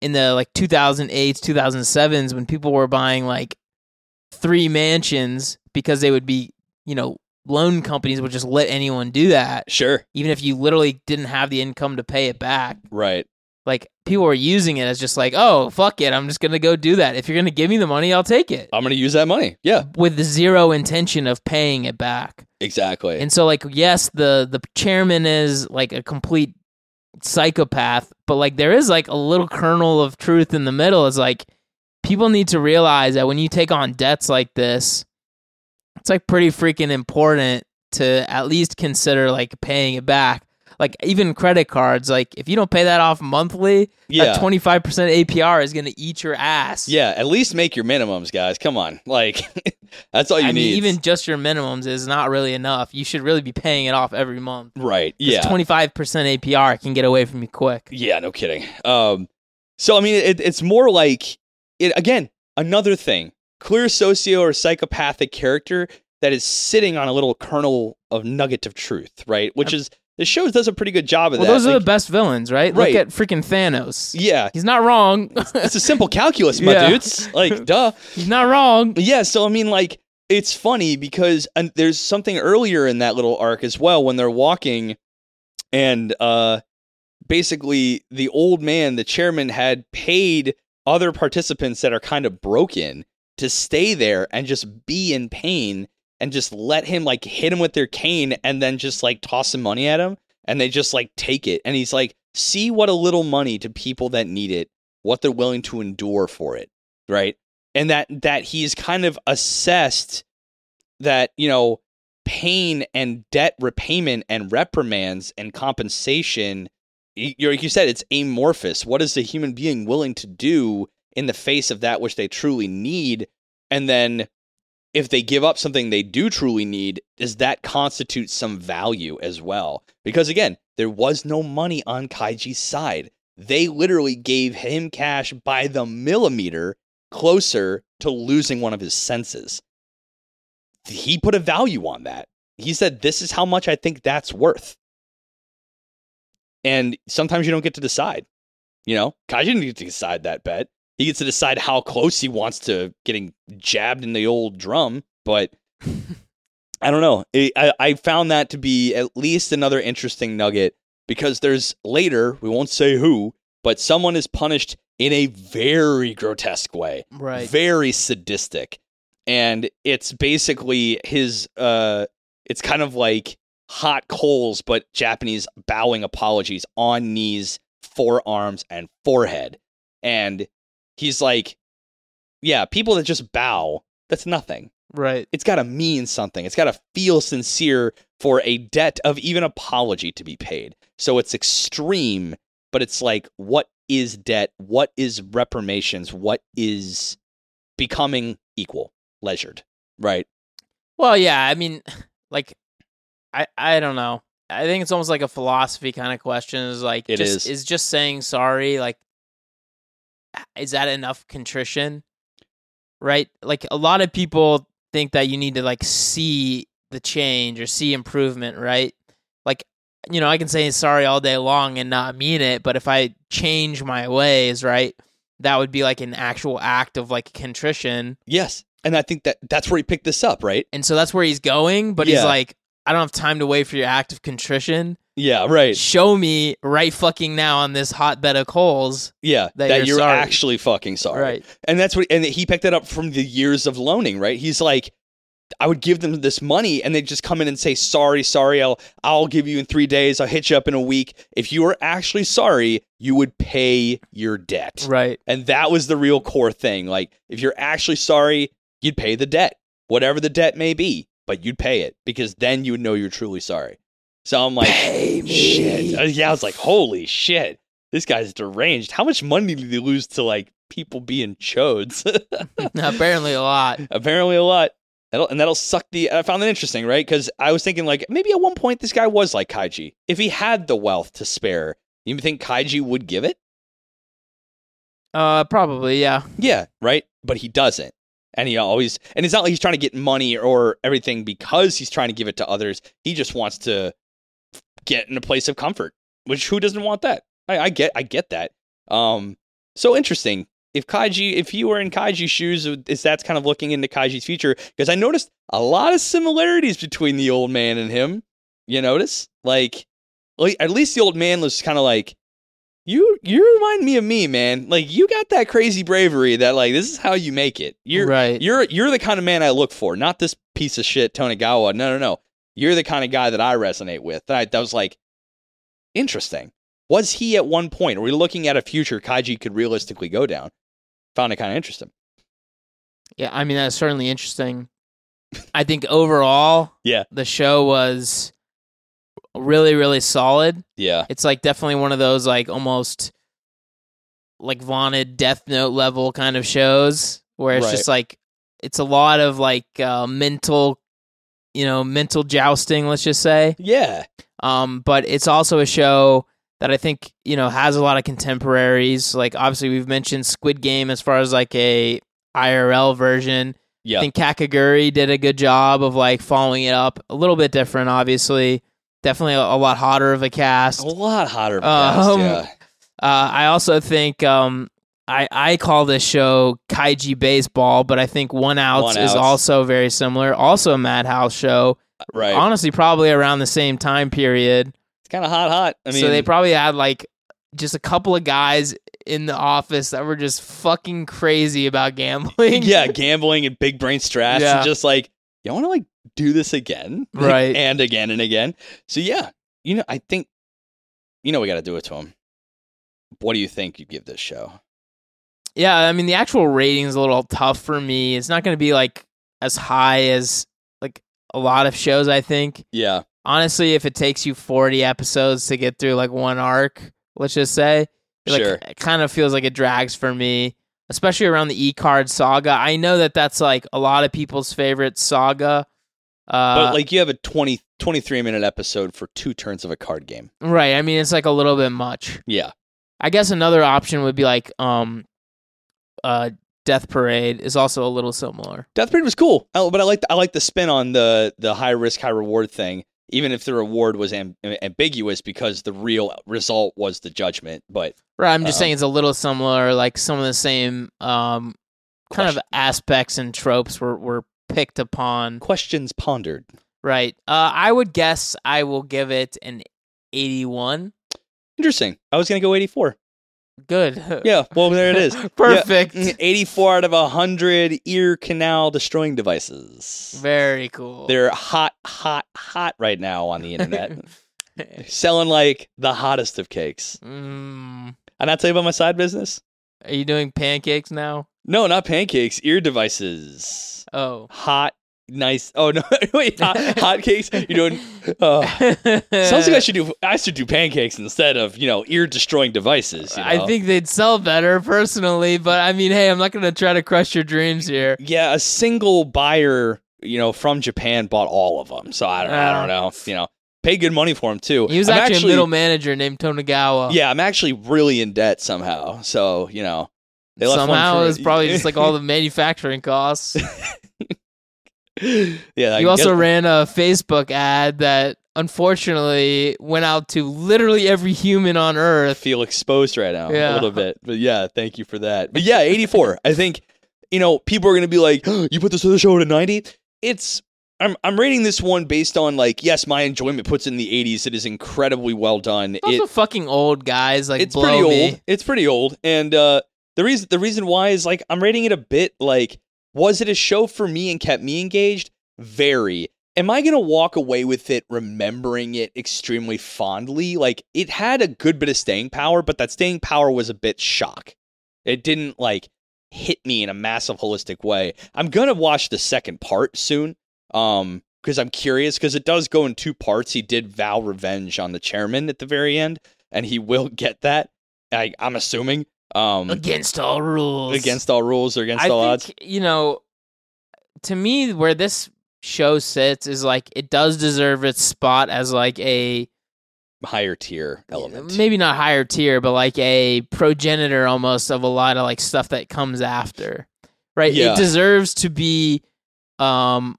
in the like 2008s, 2007s, when people were buying like three mansions because they would be, you know, loan companies would just let anyone do that, Sure. even if you literally didn't have the income to pay it back. Right. Like people were using it as just like, oh fuck it, I'm just gonna go do that. If you're gonna give me the money, I'll take it, I'm gonna use that money. Yeah. with zero intention of paying it back. Exactly. And so like yes, the the chairman is like a complete psychopath, but like there is like a little kernel of truth in the middle. Is like people need to realize that when you take on debts like this, it's like pretty freaking important to at least consider like paying it back. Like even credit cards, like if you don't pay that off monthly, yeah. that twenty five percent APR is gonna eat your ass. yeah. At least make your minimums, guys. Come on. [LAUGHS] Like that's all you I need. mean, even just your minimums is not really enough. You should really be paying it off every month. right. Yeah. twenty five percent APR can get away from you quick. Yeah, no kidding. Um, so I mean, it, it's more like it again. Another thing, clear socio or psychopathic character that is sitting on a little kernel of nugget of truth, right? Which is the show does a pretty good job of Well, that. those are Like, the best villains, right? Right. Look at freaking Thanos. yeah, He's not wrong. it's a simple calculus, my [LAUGHS] Yeah. dudes. Like, [LAUGHS] duh. He's not wrong. Yeah, so I mean, like, it's funny because and there's something earlier in that little arc as well when they're walking, and uh, basically the old man, the chairman, had paid other participants that are kind of broken to stay there and just be in pain and just let him like hit him with their cane and then just like toss some money at him and they just like take it. And he's like see what a little money to people that need it what they're willing to endure for it right? And that that he's kind of assessed that you know pain and debt repayment and reprimands and compensation you like you said it's amorphous. What is the human being willing to do in the face of that which they truly need? And then if they give up something they do truly need does that constitute some value as well because again there was no money on kaiji's side they literally gave him cash by the millimeter closer to losing one of his senses. He put a value on that. He said, This is how much I think that's worth. And sometimes you don't get to decide. You know, Kaiji didn't get to decide that bet. He gets to decide how close he wants to getting jabbed in the old drum. But I don't know. It, I, I found that to be at least another interesting nugget because there's later, we won't say who, but someone is punished in a very grotesque way Right. very sadistic and it's basically his uh it's kind of like hot coals but japanese bowing apologies on knees forearms and forehead and he's like yeah people that just bow that's nothing Right. it's got to mean something. It's got to feel sincere for a debt of even apology to be paid. So it's extreme, but it's like, what is debt? What is reprimations? What is becoming equal, leisured, right? Well, yeah. I mean, [SIGHS] like I I don't know. I think it's almost like a philosophy kind of question. Is like It just, is. is just saying sorry. Like, is that enough contrition? Right. Like a lot of people think that you need to like see the change or see improvement. Right. Like you know, I can say sorry all day long and not mean it, but if I change my ways, right, that would be like an actual act of like contrition. Yes. And I think that that's where he picked this up, right? And so that's where he's going, but he's like, I don't have time to wait for your act of contrition. Yeah, right. Show me right fucking now on this hotbed of coals. Yeah, That that, you're you're, actually fucking sorry. Right. And that's what, and he picked that up from the years of loaning, right? He's like, I would give them this money and they just come in and say, sorry, sorry, I'll, I'll give you in three days. I'll hit you up in a week. If you were actually sorry, you would pay your debt. Right. And that was the real core thing. Like, if you're actually sorry, you'd pay the debt, whatever the debt may be, but you'd pay it because then you would know you're truly sorry. So I'm like, shit. Uh, Yeah, I was like, holy shit. This guy's deranged. How much money did he lose to like people being chodes? [LAUGHS] [LAUGHS] Apparently a lot. Apparently a lot. That'll, and that'll suck the. I found that interesting, right? Because I was thinking, like, maybe at one point this guy was like Kaiji. If he had the wealth to spare, you think Kaiji would give it? Uh, probably, yeah. Yeah, right. But he doesn't, and he always. And it's not like he's trying to get money or everything because he's trying to give it to others. He just wants to get in a place of comfort. Which who doesn't want that? I, I get. I get that. Um. So interesting. If Kaiji, if you were in Kaiji's shoes, is that's kind of looking into Kaiji's future? Because I noticed a lot of similarities between the old man and him. You notice, like, like at least the old man was kind of like, you, you remind me of me, man. Like you got that crazy bravery that like this is how you make it. You're right. you're you're the kind of man I look for, not this piece of shit Tonegawa. No, no, no. You're the kind of guy that I resonate with. That I, that was like interesting. Was he at one point? Are we looking at a future Kaiji could realistically go down? Found it kind of interesting. yeah, I mean that's certainly interesting. I think overall, Yeah. the show was really, really solid. Yeah. It's like definitely one of those like almost like vaunted Death Note level kind of shows where it's Right. just like it's a lot of like uh, mental, you know, mental jousting. Let's just say. Yeah. Um, but it's also a show that I think you know has a lot of contemporaries. Like obviously we've mentioned Squid Game as far as like a IRL version. Yeah. I think Kakegurui did a good job of like following it up. A little bit different, obviously. Definitely a, a lot hotter of a cast. a lot hotter. Um, cast, yeah. Uh, I also think um, I I call this show Kaiji Baseball, but I think One Outs One is Outs. also very similar. Also a Madhouse show. Uh, right. Honestly, probably around the same time period. it's kind of hot, hot. I mean, so they probably had like just a couple of guys in the office that were just fucking crazy about gambling. yeah, [LAUGHS] gambling and big brain strats, Yeah. and just like you want to like do this again, [LAUGHS] Right. and again and again. So yeah, you know, I think you know we got to do it to him. What do you think you'd give this show? Yeah, I mean the actual rating is a little tough for me. It's not going to be like as high as like a lot of shows. I think Yeah, honestly, if it takes you forty episodes to get through like one arc, let's just say, like Sure. it kind of feels like it drags for me, especially around the E card saga. I know that that's like a lot of people's favorite saga. Uh, but like you have a 20, 23 minute episode for two turns of a card game. right. I mean, it's like a little bit much. Yeah, I guess another option would be like um, uh, Death Parade is also a little similar. Death Parade was cool, but I like I like the spin on the the high risk high reward thing. Even if the reward was am- ambiguous, because the real result was the judgment. But Right. I'm just Um, saying it's a little similar. Like some of the same um, kind of aspects and tropes were were picked upon. questions pondered. Right. Uh, I would guess I will give it an 81. Interesting. I was gonna go eighty four. Good. [LAUGHS] Yeah, well there it is. [LAUGHS] Perfect. Yeah, 84 out of 100 ear canal destroying devices. Very cool. They're hot, hot, hot right now on the internet. [LAUGHS] Selling like the hottest of cakes. mm, And I tell you about my side business? are you doing pancakes now? No, not pancakes, ear devices. Oh. Hot, nice. Oh, no, [LAUGHS] wait, hot, hot cakes? You're doing. Oh. [LAUGHS] Sounds like I should do. I should do pancakes instead of you know ear destroying devices. you I think they'd sell better personally, but I mean, hey, I'm not going to try to crush your dreams here. Yeah, a single buyer you know, from Japan bought all of them. So I don't, I don't ah. know. You know, pay good money for them too. He was I'm actually, a middle manager named Tonegawa. Yeah, I'm actually really in debt somehow. So you know, they left Somehow for- it's probably just like all [LAUGHS] the manufacturing costs. [LAUGHS] yeah. I you also ran a Facebook ad that unfortunately went out to literally every human on earth. I feel exposed right now Yeah. a little bit. But yeah, thank you for that. But yeah, 84. I think you know people are going to be like, "You put this other show at a 90." It's I'm I'm rating this one based on like yes, my enjoyment puts it in the 80s. It is incredibly well done. It's It fucking old guys like it's pretty me. old. It's pretty old, and uh, the reason the reason why is like I'm rating it a bit like was it a show for me and kept me engaged? Very. Am I gonna walk away with it remembering it extremely fondly? Like it had a good bit of staying power, but that staying power was a bit shock. It didn't like hit me in a massive holistic way. I'm gonna watch the second part soon. Um, because I'm curious because it does go in two parts. He did vow revenge on the chairman at the very end, and he will [LAUGHS] get that. I, I'm assuming. Um, Against all rules. against all rules or against I all think, odds. you know, to me, where this show sits is like it does deserve its spot as like a Higher tier element. maybe not higher tier, but like a progenitor almost of a lot of like stuff that comes after. Right? Yeah. It deserves to be um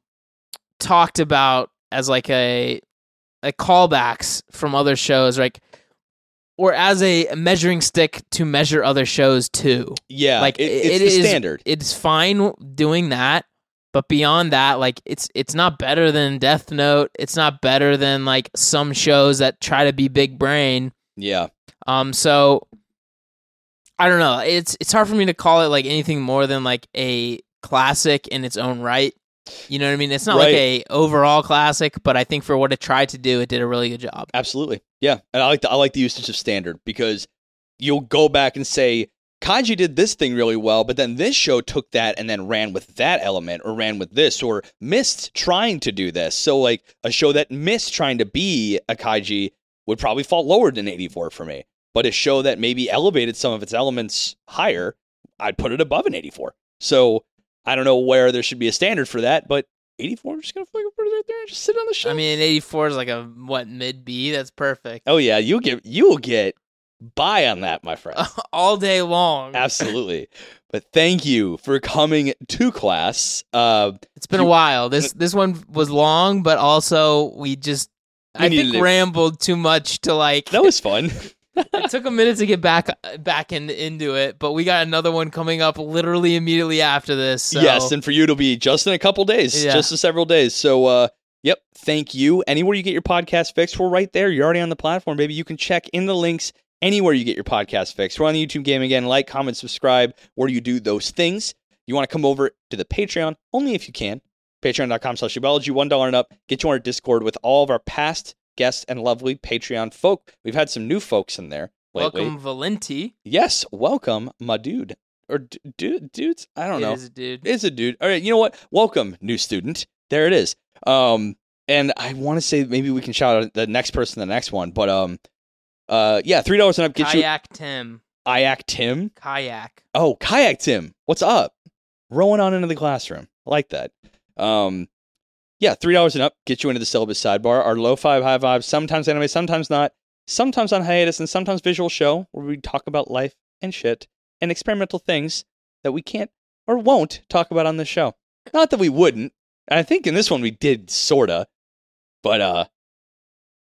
talked about as like a like callbacks from other shows, like or as a measuring stick to measure other shows too. Yeah, like, it, it's it the is- standard. It's fine doing that, but beyond that, like it's it's not better than Death Note. It's not better than like some shows that try to be big brain. yeah, Um, so I don't know. It's it's hard for me to call it like anything more than like a classic in its own right. You know what I mean? It's not like a overall classic, but I think for what it tried to do, it did a really good job. absolutely. Yeah, and I like the I like the usage of standard because you'll go back and say Kaiji did this thing really well, but then this show took that and then ran with that element or ran with this or missed trying to do this. So like a show that missed trying to be a Kaiji would probably fall lower than 84 for me. But a show that maybe elevated some of its elements higher, I'd put it above an 84. So I don't know where there should be a standard for that, but 84, I'm just gonna fucking put it right there and just sit on the shelf. I mean, 84 is like a what mid B. That's perfect. oh yeah, you'll get you'll get by on that, my friend. [LAUGHS] All day long. Absolutely. But thank you for coming to class. Uh, It's been You- a while. This this one was long, but also we just We I think rambled too much to like. that was fun. [LAUGHS] it took a minute to get back back in, into it, but we got another one coming up literally immediately after this. So. Yes, and for you it'll be just in a couple days, Yeah. just a several days. So, uh, yep, thank you. Anywhere you get your podcast fixed, we're right there. You're already on the platform, baby. You can check in the links anywhere you get your podcast fixed. We're on the YouTube game again. Like, comment, subscribe. Where you do those things? You want to come over to the Patreon, only if you can. Patreon.com slash Weebology, $1 and up. Get you on our Discord with all of our past guests and lovely Patreon folk. We've had some new folks in there lately. welcome Valenti. Yes, welcome, my dude. Or d- dude, dudes? I don't It know. is a dude. It's a dude. All right, you know what? Welcome, new student. There it is. Um, and I want to say maybe we can shout out the next person, the next one, but um, uh, yeah, three dollars and up get you Kayak Tim. Iac Tim. Kayak. Oh, kayak Tim. What's up? Rowing on into the classroom. I like that. Um, yeah, three dollars and up get you into the syllabus sidebar. Our low five, high five, sometimes anime, sometimes not, sometimes on hiatus, and sometimes visual show where we talk about life and shit and experimental things that we can't or won't talk about on this show. Not that we wouldn't. I think in this one we did sorta, but uh,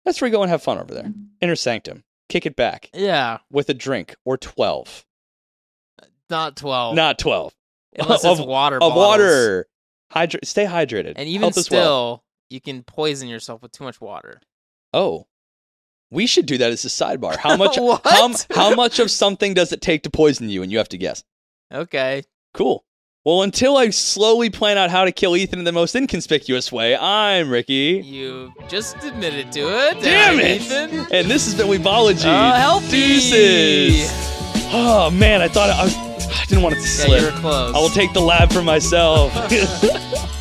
that's where we go and have fun over there. Inner sanctum. Kick it back Yeah, with a drink or twelve. not twelve. Not twelve. unless [LAUGHS] of- it's water. of bottles. water. Hydra- stay hydrated. And even Health still, wealth. you can poison yourself with too much water. oh, we should do that as a sidebar. How much? [LAUGHS] What? How, how much of something does it take to poison you? And you have to guess. Okay. Cool. Well, until I slowly plan out how to kill Ethan in the most inconspicuous way, I'm Ricky, You just admitted to it. Damn uh, it! Ethan. and this has been Weebology. Oh, help Deuces. Oh man, I thought I, was, I didn't want it to slip. Yeah, you were close. I will take the lab for myself. [LAUGHS] [LAUGHS]